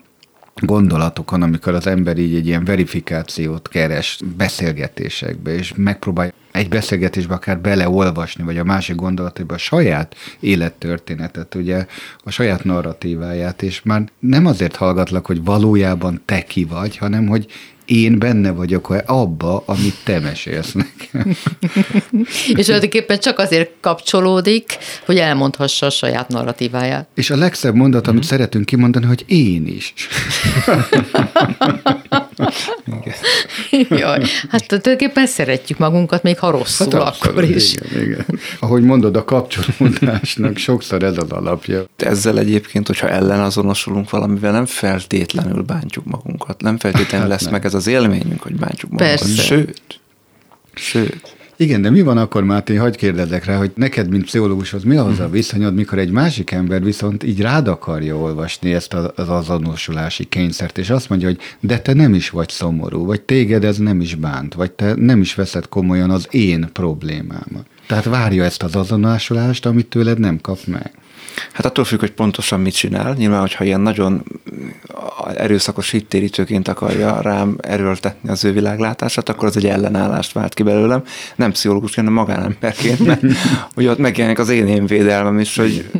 gondolatokon, amikor az ember így egy ilyen verifikációt keres beszélgetésekbe, és megpróbálja egy beszélgetésbe akár beleolvasni, vagy a másik gondolataiba a saját élettörténetet, ugye a saját narratíváját, és már nem azért hallgatlak, hogy valójában te ki vagy, hanem hogy én benne vagyok abba, amit te mesélsz nekem. és tulajdonképpen csak azért kapcsolódik, hogy elmondhassa a saját narratíváját. És a legszebb mondat, amit mm. szeretünk kimondani, hogy én is. Jaj, hát tulajdonképpen szeretjük magunkat, még ha rosszul, hát akkor is. Igen, igen. Ahogy mondod, a kapcsolódásnak sokszor ez az alapja. Ezzel egyébként, hogyha ellenazonosulunk valamivel, nem feltétlenül bántjuk magunkat. Nem feltétlenül hát lesz nem. meg ez az élményünk, hogy bántjuk magunkat. Persze. Sőt, sőt. Igen, de mi van akkor, Máté, hagyd kérdezek rá, hogy neked, mint pszichológushoz, mi az a mhm. viszonyod, mikor egy másik ember viszont így rád akarja olvasni ezt az azonosulási kényszert, és azt mondja, hogy de te nem is vagy szomorú, vagy téged ez nem is bánt, vagy te nem is veszed komolyan az én problémámat. Tehát várja ezt az azonosulást, amit tőled nem kap meg. Hát attól függ, hogy pontosan mit csinál. Nyilván, hogyha ilyen nagyon erőszakos hittérítőként akarja rám erőltetni az ő világlátását, akkor az egy ellenállást vált ki belőlem. Nem pszichológusként, hanem magánemberként, mert ugye ott megjelenik az én én védelmem is, hogy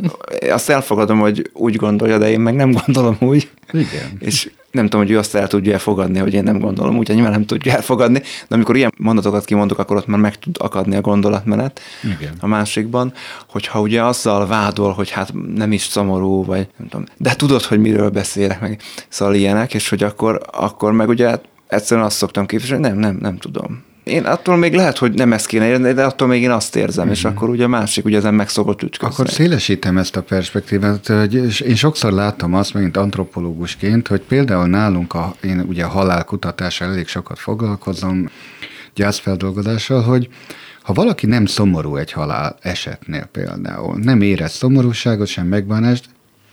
azt elfogadom, hogy úgy gondolja, de én meg nem gondolom úgy. Igen. És nem tudom, hogy ő azt el tudja elfogadni, hogy én nem gondolom, úgyhogy nyilván nem tudja elfogadni, de amikor ilyen mondatokat kimondok, akkor ott már meg tud akadni a gondolatmenet Igen. a másikban, hogyha ugye azzal vádol, hogy hát nem is szomorú, vagy nem tudom, de tudod, hogy miről beszélek, meg szóval ilyenek, és hogy akkor, akkor meg ugye egyszerűen azt szoktam képviselni, nem, nem, nem tudom én attól még lehet, hogy nem ezt kéne érni, de attól még én azt érzem, mm-hmm. és mhm. akkor ugye a másik ugye ezen meg szokott ütközni. Akkor szélesítem ezt a perspektívát, hogy én sokszor látom azt, mint antropológusként, hogy például nálunk, a, én ugye a halálkutatással elég sokat foglalkozom, gyászfeldolgozással, hogy ha valaki nem szomorú egy halál esetnél például, nem érez szomorúságot, sem megbánást,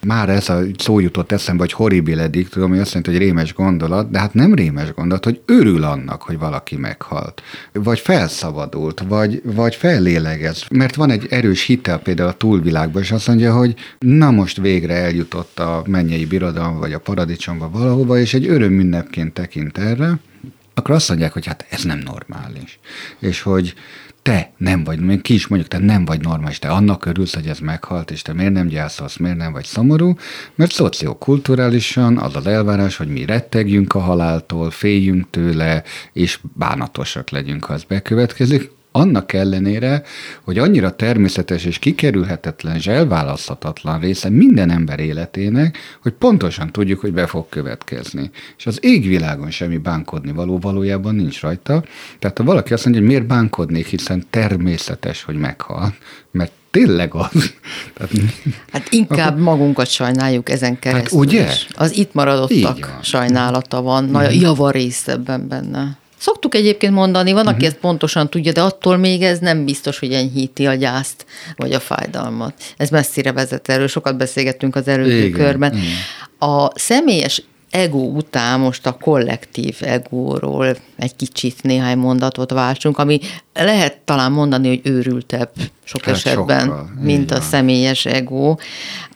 már ez a szó jutott eszembe, hogy horribiledik, tudom, hogy azt jelenti, hogy rémes gondolat, de hát nem rémes gondolat, hogy örül annak, hogy valaki meghalt, vagy felszabadult, vagy, vagy fellélegez. Mert van egy erős hitel például a túlvilágban, és azt mondja, hogy na most végre eljutott a mennyei birodalom, vagy a paradicsomba valahova, és egy öröm ünnepként tekint erre, akkor azt mondják, hogy hát ez nem normális. És hogy te nem vagy, még ki is mondjuk, te nem vagy normális, te annak örülsz, hogy ez meghalt, és te miért nem gyászolsz, miért nem vagy szomorú, mert szociokulturálisan az az elvárás, hogy mi rettegjünk a haláltól, féljünk tőle, és bánatosak legyünk, ha az bekövetkezik, annak ellenére, hogy annyira természetes és kikerülhetetlen és elválaszthatatlan része minden ember életének, hogy pontosan tudjuk, hogy be fog következni. És az égvilágon semmi bánkodni való valójában nincs rajta. Tehát ha valaki azt mondja, hogy miért bánkodnék, hiszen természetes, hogy meghal, mert tényleg az. Tehát, hát inkább akkor, magunkat sajnáljuk ezen hát keresztül. Hát ugye? Az itt maradottak sajnálata van, nagy mhm. javarész ebben benne. Szoktuk egyébként mondani, van, aki uh-huh. ezt pontosan tudja, de attól még ez nem biztos, hogy enyhíti a gyászt, vagy a fájdalmat. Ez messzire vezet erről, sokat beszélgettünk az előző körben. Igen. A személyes ego után most a kollektív egóról egy kicsit néhány mondatot váltsunk, ami lehet talán mondani, hogy őrültebb sok hát esetben, sokkal. mint a személyes ego.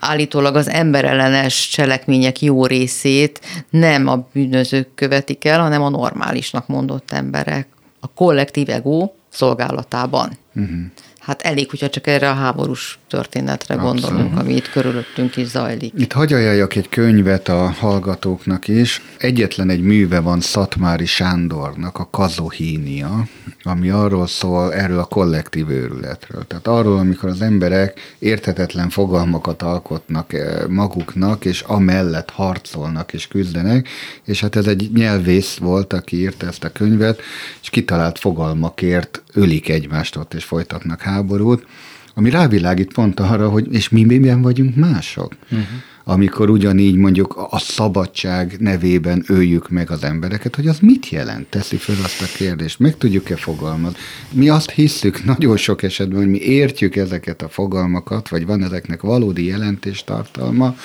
Állítólag az emberellenes cselekmények jó részét nem a bűnözők követik el, hanem a normálisnak mondott emberek. A kollektív ego szolgálatában. Uh-huh. Hát elég, hogyha csak erre a háborús történetre Abszolút. gondolunk, ami itt körülöttünk is zajlik. Itt hagy ajánljak egy könyvet a hallgatóknak is. Egyetlen egy műve van Szatmári Sándornak, a Kazohínia, ami arról szól, erről a kollektív őrületről. Tehát arról, amikor az emberek érthetetlen fogalmakat alkotnak eh, maguknak, és amellett harcolnak és küzdenek, és hát ez egy nyelvész volt, aki írta ezt a könyvet, és kitalált fogalmakért ölik egymást ott, és folytatnak háborút, ami rávilágít pont arra, hogy és mi miben vagyunk mások. Uh-huh. Amikor ugyanígy mondjuk a szabadság nevében öljük meg az embereket, hogy az mit jelent? Teszi fel azt a kérdést. Meg tudjuk-e fogalmazni? Mi azt hiszük nagyon sok esetben, hogy mi értjük ezeket a fogalmakat, vagy van ezeknek valódi jelentéstartalma,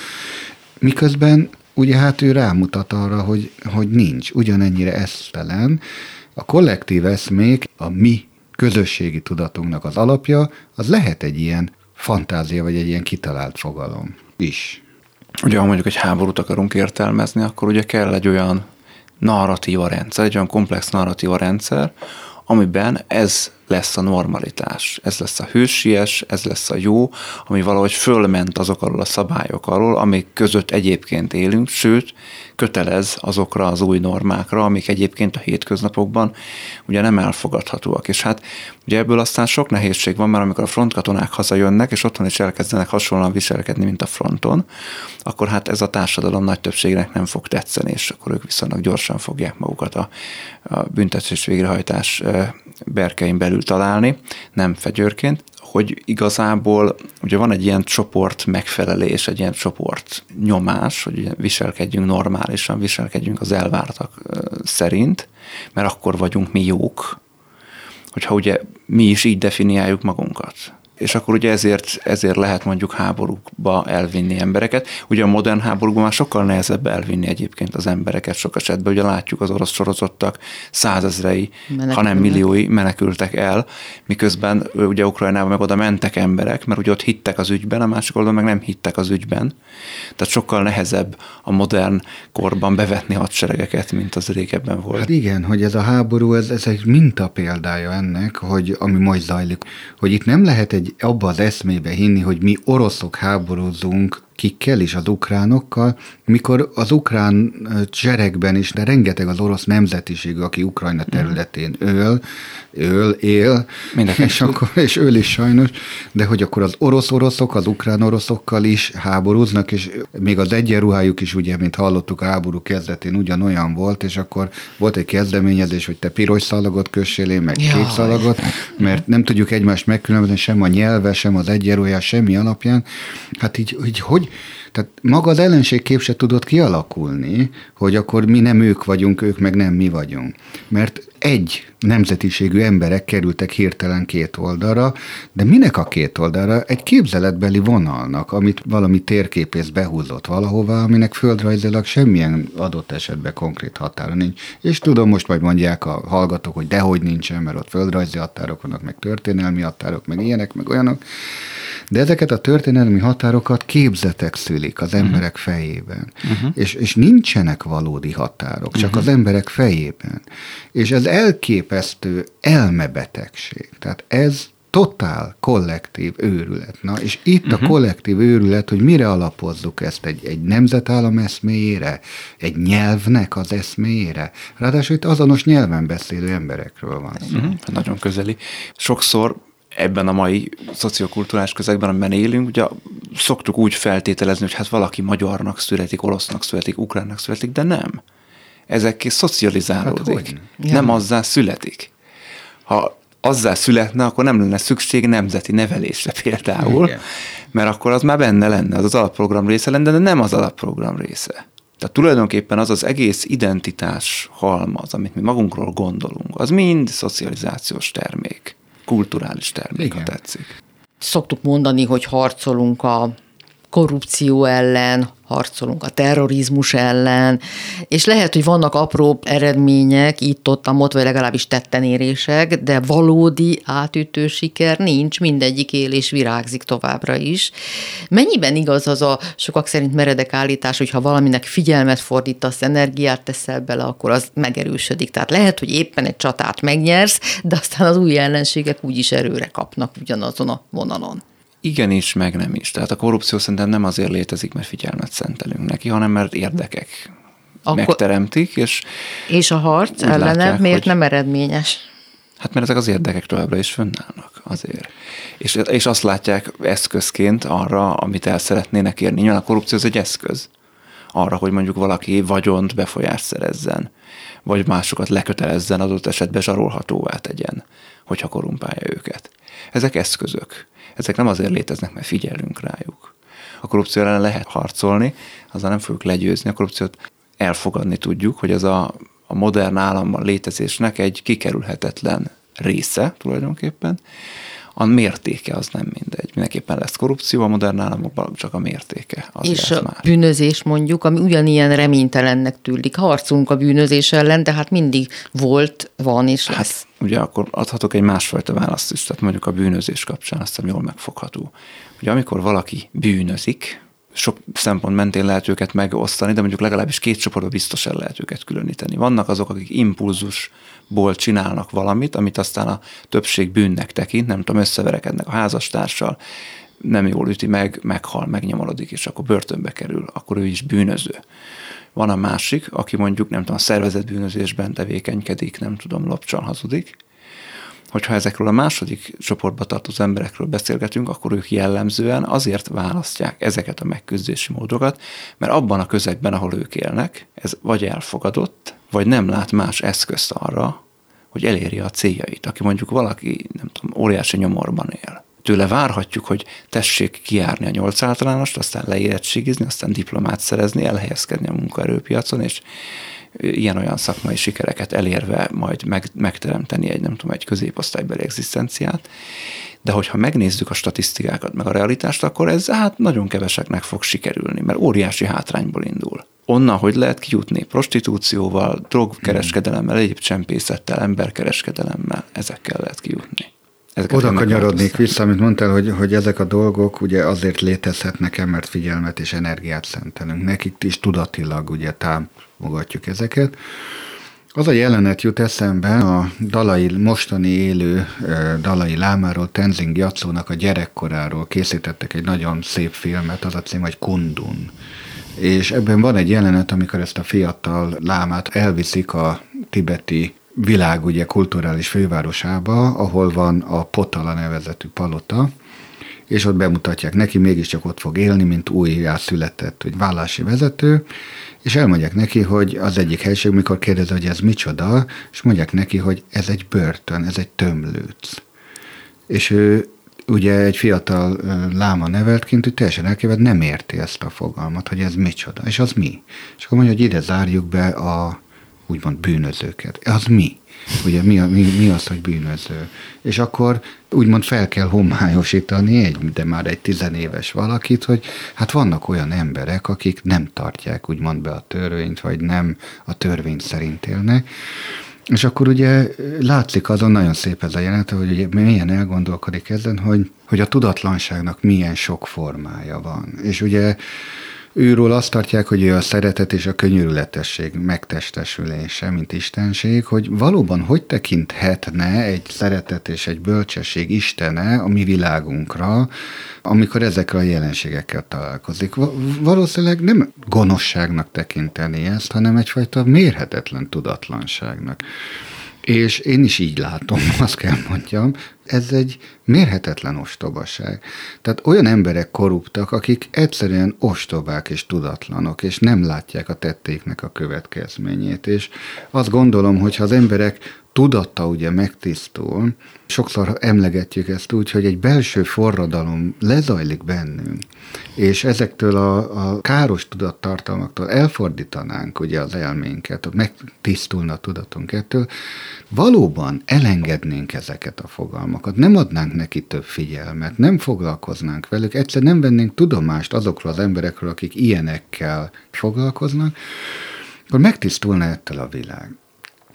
miközben ugye hát ő rámutat arra, hogy, hogy nincs, ugyanennyire esztelen. A kollektív eszmék, a mi közösségi tudatunknak az alapja, az lehet egy ilyen fantázia, vagy egy ilyen kitalált fogalom is. Ugye, ha mondjuk egy háborút akarunk értelmezni, akkor ugye kell egy olyan narratíva rendszer, egy olyan komplex narratíva rendszer, amiben ez lesz a normalitás, ez lesz a hősies, ez lesz a jó, ami valahogy fölment azok alól a szabályok alól, amik között egyébként élünk, sőt, kötelez azokra az új normákra, amik egyébként a hétköznapokban ugye nem elfogadhatóak. És hát ugye ebből aztán sok nehézség van, mert amikor a frontkatonák hazajönnek, és otthon is elkezdenek hasonlóan viselkedni, mint a fronton, akkor hát ez a társadalom nagy többségnek nem fog tetszeni, és akkor ők viszonylag gyorsan fogják magukat a, a büntetés végrehajtás berkein belül találni, nem fegyőrként, hogy igazából ugye van egy ilyen csoport megfelelés, egy ilyen csoport nyomás, hogy viselkedjünk normálisan, viselkedjünk az elvártak szerint, mert akkor vagyunk mi jók, hogyha ugye mi is így definiáljuk magunkat. És akkor ugye ezért, ezért lehet mondjuk háborúkba elvinni embereket. Ugye a modern háborúban már sokkal nehezebb elvinni egyébként az embereket sok esetben. Ugye látjuk az orosz sorozottak százezrei, ha nem milliói menekültek el, miközben ugye Ukrajnában meg oda mentek emberek, mert ugye ott hittek az ügyben, a másik oldalon meg nem hittek az ügyben. Tehát sokkal nehezebb a modern korban bevetni hadseregeket, mint az régebben volt. Hát igen, hogy ez a háború, ez, ez egy mintapéldája ennek, hogy ami most zajlik, hogy itt nem lehet egy abba az eszmébe hinni, hogy mi oroszok háborúzunk kikkel is, az ukránokkal, mikor az ukrán cserekben is, de rengeteg az orosz nemzetiség, aki Ukrajna területén öl, öl, él, és, akkor, és öl is sajnos, de hogy akkor az orosz-oroszok az ukrán oroszokkal is háborúznak, és még az egyenruhájuk is ugye, mint hallottuk a háború kezdetén ugyanolyan volt, és akkor volt egy kezdeményezés, hogy te piros szalagot kössél, én meg Jaj. kék szalagot, mert nem tudjuk egymást megkülönböztetni sem a nyelve, sem az egyenruhá, semmi alapján. Hát így, így hogy tehát maga az ellenségkép se tudott kialakulni, hogy akkor mi nem ők vagyunk, ők meg nem mi vagyunk. Mert egy nemzetiségű emberek kerültek hirtelen két oldalra, de minek a két oldalra? Egy képzeletbeli vonalnak, amit valami térképész behúzott valahova, aminek földrajzilag semmilyen adott esetben konkrét határa nincs. És tudom, most majd mondják a hallgatók, hogy dehogy nincsen, mert ott földrajzi határok vannak, meg történelmi határok, meg ilyenek, meg olyanok. De ezeket a történelmi határokat képzetek szülik az emberek uh-huh. fejében. Uh-huh. És, és nincsenek valódi határok, csak uh-huh. az emberek fejében. És ez elképesztő elmebetegség. Tehát ez totál kollektív őrület. Na, és itt uh-huh. a kollektív őrület, hogy mire alapozzuk ezt, egy, egy nemzetállam eszméjére, egy nyelvnek az eszméjére. Ráadásul itt azonos nyelven beszélő emberekről van szó. Uh-huh. Nagyon közeli. Sokszor ebben a mai szociokulturális közegben, amiben élünk, ugye szoktuk úgy feltételezni, hogy hát valaki magyarnak születik, orosznak születik, ukránnak születik, de nem. Ezekké szocializálódik. Hát, nem azzá születik. Ha azzá születne, akkor nem lenne szükség nemzeti nevelésre például, Igen. mert akkor az már benne lenne, az az alapprogram része lenne, de nem az alapprogram része. Tehát tulajdonképpen az az egész identitás halmaz, amit mi magunkról gondolunk, az mind szocializációs termék kulturális termék, Igen. ha tetszik. Szoktuk mondani, hogy harcolunk a korrupció ellen, harcolunk a terrorizmus ellen, és lehet, hogy vannak apró eredmények itt-ott, ott, vagy legalábbis tettenérések, de valódi átütő siker nincs, mindegyik él és virágzik továbbra is. Mennyiben igaz az a sokak szerint meredek állítás, hogy ha valaminek figyelmet fordítasz, energiát teszel bele, akkor az megerősödik. Tehát lehet, hogy éppen egy csatát megnyersz, de aztán az új ellenségek úgyis erőre kapnak ugyanazon a vonalon. Igenis, meg nem is. Tehát a korrupció szerintem nem azért létezik, mert figyelmet szentelünk neki, hanem mert érdekek Akkor... megteremtik, és... És a harc ellene miért hogy... nem eredményes? Hát mert ezek az érdekek továbbra is fönnállnak azért. És, és azt látják eszközként arra, amit el szeretnének érni. Nyilván a korrupció az egy eszköz arra, hogy mondjuk valaki vagyont befolyást szerezzen, vagy másokat lekötelezzen, adott esetben zsarolhatóvá tegyen, hogyha korumpálja őket. Ezek eszközök ezek nem azért léteznek, mert figyelünk rájuk. A korrupció ellen lehet harcolni, azzal nem fogjuk legyőzni a korrupciót, elfogadni tudjuk, hogy ez a, a modern államban létezésnek egy kikerülhetetlen része tulajdonképpen, a mértéke az nem mindegy. Mindenképpen lesz korrupció a modern államokban, csak a mértéke. Az és a már. bűnözés mondjuk, ami ugyanilyen reménytelennek tűnik. Harcunk a bűnözés ellen, de hát mindig volt, van és hát, lesz. Hát ugye akkor adhatok egy másfajta választ is, tehát mondjuk a bűnözés kapcsán azt jól megfogható. Ugye amikor valaki bűnözik, sok szempont mentén lehet őket megosztani, de mondjuk legalábbis két csoportban biztos el lehet őket különíteni. Vannak azok, akik impulzusból csinálnak valamit, amit aztán a többség bűnnek tekint, nem tudom, összeverekednek a házastársal, nem jól üti meg, meghal, megnyomorodik, és akkor börtönbe kerül, akkor ő is bűnöző. Van a másik, aki mondjuk, nem tudom, a szervezet bűnözésben tevékenykedik, nem tudom, lopcsal hazudik, hogyha ezekről a második csoportba tartozó emberekről beszélgetünk, akkor ők jellemzően azért választják ezeket a megküzdési módokat, mert abban a közegben, ahol ők élnek, ez vagy elfogadott, vagy nem lát más eszközt arra, hogy elérje a céljait. Aki mondjuk valaki, nem tudom, óriási nyomorban él. Tőle várhatjuk, hogy tessék kiárni a nyolc általánost, aztán leérettségizni, aztán diplomát szerezni, elhelyezkedni a munkaerőpiacon, és ilyen-olyan szakmai sikereket elérve majd meg, megteremteni egy, nem tudom, egy középosztálybeli egzisztenciát. De hogyha megnézzük a statisztikákat, meg a realitást, akkor ez hát nagyon keveseknek fog sikerülni, mert óriási hátrányból indul. Onnan, hogy lehet kijutni prostitúcióval, drogkereskedelemmel, egyéb csempészettel, emberkereskedelemmel, ezekkel lehet kijutni. Ezeket Oda kanyarodnék vissza, amit mondtál, hogy, hogy ezek a dolgok ugye azért létezhetnek mert figyelmet és energiát szentelünk. Nekik is tudatilag ugye támogatjuk ezeket. Az a jelenet jut eszembe a dalai, mostani élő dalai lámáról, Tenzing Jatszónak a gyerekkoráról készítettek egy nagyon szép filmet, az a cím, hogy Kundun. És ebben van egy jelenet, amikor ezt a fiatal lámát elviszik a tibeti világ ugye kulturális fővárosába, ahol van a Potala nevezetű palota, és ott bemutatják neki, mégiscsak ott fog élni, mint újjászületett hogy vállási vezető, és elmondják neki, hogy az egyik helység, mikor kérdezi, hogy ez micsoda, és mondják neki, hogy ez egy börtön, ez egy tömlőc. És ő ugye egy fiatal láma neveltként, hogy teljesen elkévet nem érti ezt a fogalmat, hogy ez micsoda, és az mi. És akkor mondja, hogy ide zárjuk be a úgymond bűnözőket. Az mi? Ugye mi, mi, mi az, hogy bűnöző? És akkor úgymond fel kell homályosítani egy, de már egy tizenéves valakit, hogy hát vannak olyan emberek, akik nem tartják úgymond be a törvényt, vagy nem a törvény szerint élnek, és akkor ugye látszik azon nagyon szép ez a jelenet, hogy ugye milyen elgondolkodik ezen, hogy, hogy a tudatlanságnak milyen sok formája van. És ugye Őről azt tartják, hogy ő a szeretet és a könyörületesség megtestesülése, mint istenség, hogy valóban hogy tekinthetne egy szeretet és egy bölcsesség istene a mi világunkra, amikor ezekkel a jelenségekkel találkozik. Valószínűleg nem gonoszságnak tekinteni ezt, hanem egyfajta mérhetetlen tudatlanságnak. És én is így látom, azt kell mondjam, ez egy mérhetetlen ostobaság. Tehát olyan emberek korruptak, akik egyszerűen ostobák és tudatlanok, és nem látják a tettéknek a következményét. És azt gondolom, hogy ha az emberek tudata ugye megtisztul, sokszor emlegetjük ezt úgy, hogy egy belső forradalom lezajlik bennünk, és ezektől a, a káros tudattartalmaktól elfordítanánk ugye az elménket, megtisztulna a tudatunk ettől, valóban elengednénk ezeket a fogalmakat, nem adnánk neki több figyelmet, nem foglalkoznánk velük, egyszer nem vennénk tudomást azokról az emberekről, akik ilyenekkel foglalkoznak, akkor megtisztulna ettől a világ.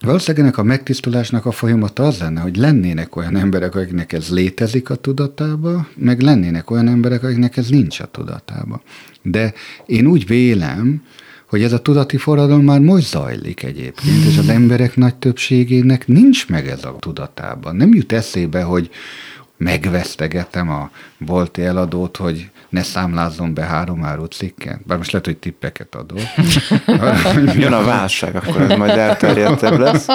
Valószínűleg a megtisztulásnak a folyamata az lenne, hogy lennének olyan emberek, akiknek ez létezik a tudatába, meg lennének olyan emberek, akiknek ez nincs a tudatába. De én úgy vélem, hogy ez a tudati forradalom már most zajlik egyébként, és az emberek nagy többségének nincs meg ez a tudatában. Nem jut eszébe, hogy megvesztegetem a bolti eladót, hogy ne számlázzon be három áru cikket. Bár most lehet, hogy tippeket adok. Jön a válság, akkor ez majd elterjedtebb lesz.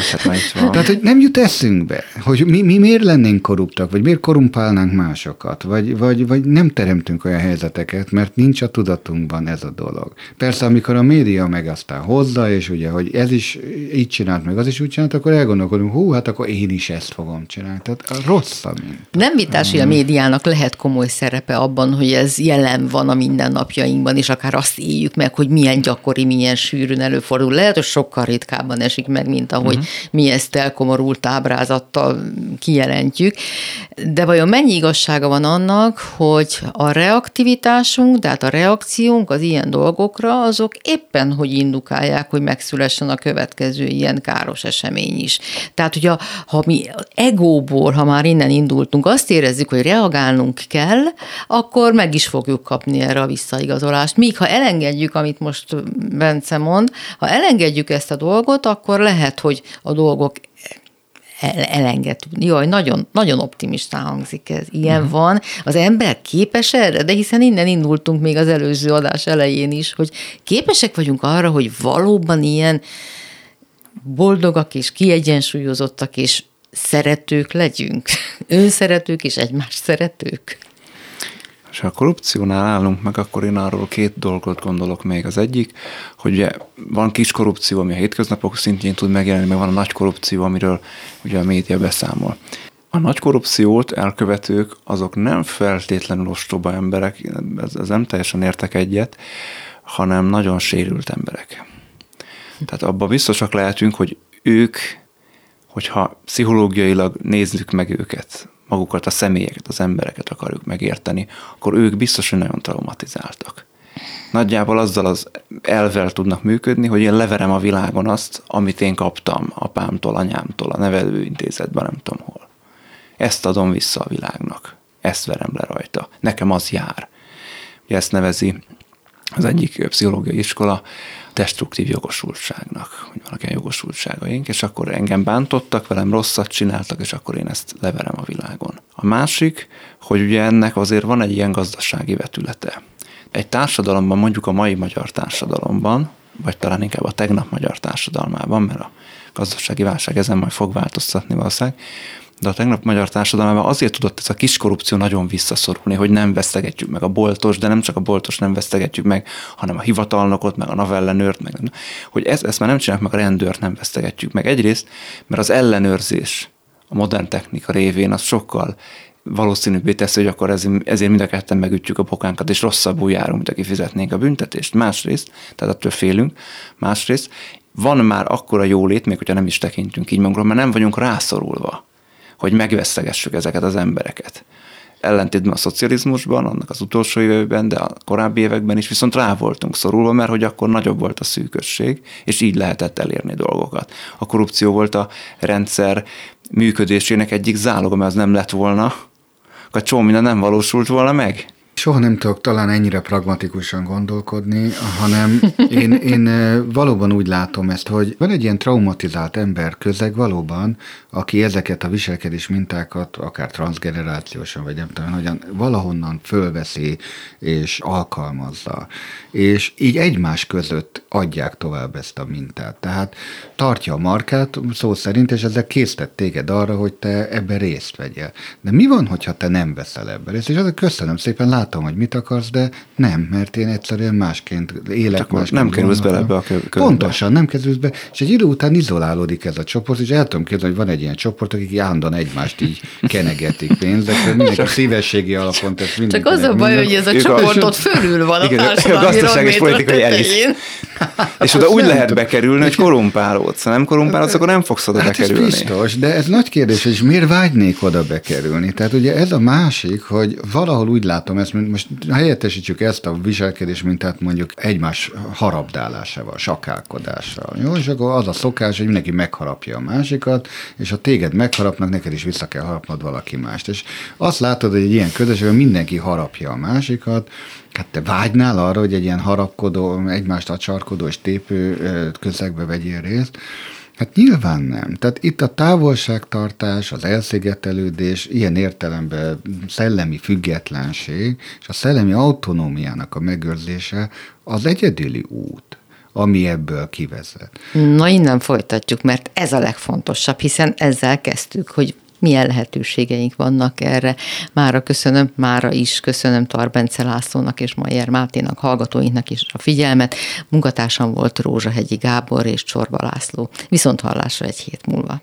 Hát van. Tehát, hogy nem jut eszünkbe, hogy mi, mi miért lennénk korruptak, vagy miért korumpálnánk másokat, vagy, vagy, vagy nem teremtünk olyan helyzeteket, mert nincs a tudatunkban ez a dolog. Persze, amikor a média meg aztán hozza, és ugye, hogy ez is így csinált, meg az is úgy csinált, akkor elgondolkodunk, hú, hát akkor én is ezt fogom csinálni. Tehát rossz a mint. Nem vitás, hogy a médiának lehet komoly szerepe abban, hogy ez jelen van a mindennapjainkban, és akár azt éljük meg, hogy milyen gyakori, milyen sűrűn előfordul. Lehet, hogy sokkal ritkábban esik meg, mint ahogy uh-huh. Mi ezt elkomorult ábrázattal kijelentjük. De vajon mennyi igazsága van annak, hogy a reaktivitásunk, tehát a reakciónk az ilyen dolgokra, azok éppen, hogy indukálják, hogy megszülessen a következő ilyen káros esemény is. Tehát, hogy ha mi egóból, ha már innen indultunk, azt érezzük, hogy reagálnunk kell, akkor meg is fogjuk kapni erre a visszaigazolást. Míg ha elengedjük, amit most Bence mond, ha elengedjük ezt a dolgot, akkor lehet, hogy a dolgok elengedünk. Jaj, nagyon, nagyon optimistán hangzik ez. Ilyen uh-huh. van. Az ember képes erre, de hiszen innen indultunk még az előző adás elején is, hogy képesek vagyunk arra, hogy valóban ilyen boldogak és kiegyensúlyozottak és szeretők legyünk. Önszeretők és egymás szeretők. És ha a korrupciónál állunk meg, akkor én arról két dolgot gondolok még. Az egyik, hogy ugye van kis korrupció, ami a hétköznapok szintjén tud megjelenni, meg van a nagy korrupció, amiről ugye a média beszámol. A nagy korrupciót elkövetők azok nem feltétlenül ostoba emberek, ez, ez nem teljesen értek egyet, hanem nagyon sérült emberek. Tehát abban biztosak lehetünk, hogy ők, hogyha pszichológiailag nézzük meg őket, magukat, a személyeket, az embereket akarjuk megérteni, akkor ők biztos, hogy nagyon traumatizáltak. Nagyjából azzal az elvel tudnak működni, hogy én leverem a világon azt, amit én kaptam apámtól, anyámtól, a nevelőintézetben, nem tudom hol. Ezt adom vissza a világnak. Ezt verem le rajta. Nekem az jár. Ezt nevezi az egyik pszichológiai iskola destruktív jogosultságnak, hogy vannak ilyen jogosultságaink, és akkor engem bántottak, velem rosszat csináltak, és akkor én ezt leverem a világon. A másik, hogy ugye ennek azért van egy ilyen gazdasági vetülete. Egy társadalomban, mondjuk a mai magyar társadalomban, vagy talán inkább a tegnap magyar társadalmában, mert a gazdasági válság ezen majd fog változtatni valószínűleg, de a tegnap magyar társadalmában azért tudott ez a kis korrupció nagyon visszaszorulni, hogy nem vesztegetjük meg a boltos, de nem csak a boltos nem vesztegetjük meg, hanem a hivatalnokot, meg a navellenőrt, meg hogy ez, ezt már nem csináljuk meg a rendőrt, nem vesztegetjük meg. Egyrészt, mert az ellenőrzés a modern technika révén az sokkal valószínűbbé teszi, hogy akkor ezért mind a ketten megütjük a bokánkat, és rosszabbul járunk, mint aki fizetnénk a büntetést. Másrészt, tehát attól félünk, másrészt van már akkora jólét, még hogyha nem is tekintünk így magunkról, mert nem vagyunk rászorulva hogy megvesztegessük ezeket az embereket. Ellentétben a szocializmusban, annak az utolsó években, de a korábbi években is viszont rá voltunk szorulva, mert hogy akkor nagyobb volt a szűkösség, és így lehetett elérni dolgokat. A korrupció volt a rendszer működésének egyik záloga, mert az nem lett volna, akkor csomó minden nem valósult volna meg. Soha nem tudok talán ennyire pragmatikusan gondolkodni, hanem én, én valóban úgy látom ezt, hogy van egy ilyen traumatizált ember közeg valóban, aki ezeket a viselkedés mintákat, akár transgenerációsan, vagy nem tudom, hogyan, valahonnan fölveszi és alkalmazza. És így egymás között adják tovább ezt a mintát. Tehát tartja a markát szó szerint, és ezzel késztet téged arra, hogy te ebben részt vegyél. De mi van, hogyha te nem veszel ebben részt? És azért köszönöm szépen, látom, látom, hogy mit akarsz, de nem, mert én egyszerűen másként élek. Csak másként nem kerülsz bele ebbe a körbe. Pontosan, nem kerülsz be, és egy idő után izolálódik ez a csoport, és el tudom képzelni, hogy van egy ilyen csoport, akik állandóan egymást így kenegetik pénzekre, mindenki szívességi alapon tesz Csak az a baj, hogy ez a csoport ott fölül van a társadalmi gazdaság és politikai elit. És oda úgy lehet bekerülni, hogy korumpálódsz. Ha nem korumpálódsz, akkor nem fogsz oda hát bekerülni. Biztos, de ez nagy kérdés, hogy miért vágynék oda bekerülni? Tehát ugye ez a másik, hogy valahol úgy látom ezt, most helyettesítsük ezt a viselkedés mintát mondjuk egymás harabdálásával, sakálkodással. Jó, és akkor az a szokás, hogy mindenki megharapja a másikat, és ha téged megharapnak, neked is vissza kell harapnod valaki mást. És azt látod, hogy egy ilyen közösségben mindenki harapja a másikat, Hát te vágynál arra, hogy egy ilyen harapkodó, egymást acsarkodó és tépő közegbe vegyél részt, Hát nyilván nem. Tehát itt a távolságtartás, az elszigetelődés, ilyen értelemben szellemi függetlenség és a szellemi autonómiának a megőrzése az egyedüli út ami ebből kivezet. Na innen folytatjuk, mert ez a legfontosabb, hiszen ezzel kezdtük, hogy milyen lehetőségeink vannak erre. Mára köszönöm, mára is köszönöm Tarbence Lászlónak és Majer Máténak, hallgatóinknak is a figyelmet. Munkatársam volt Rózsahegyi Gábor és Csorba László. Viszont hallásra egy hét múlva.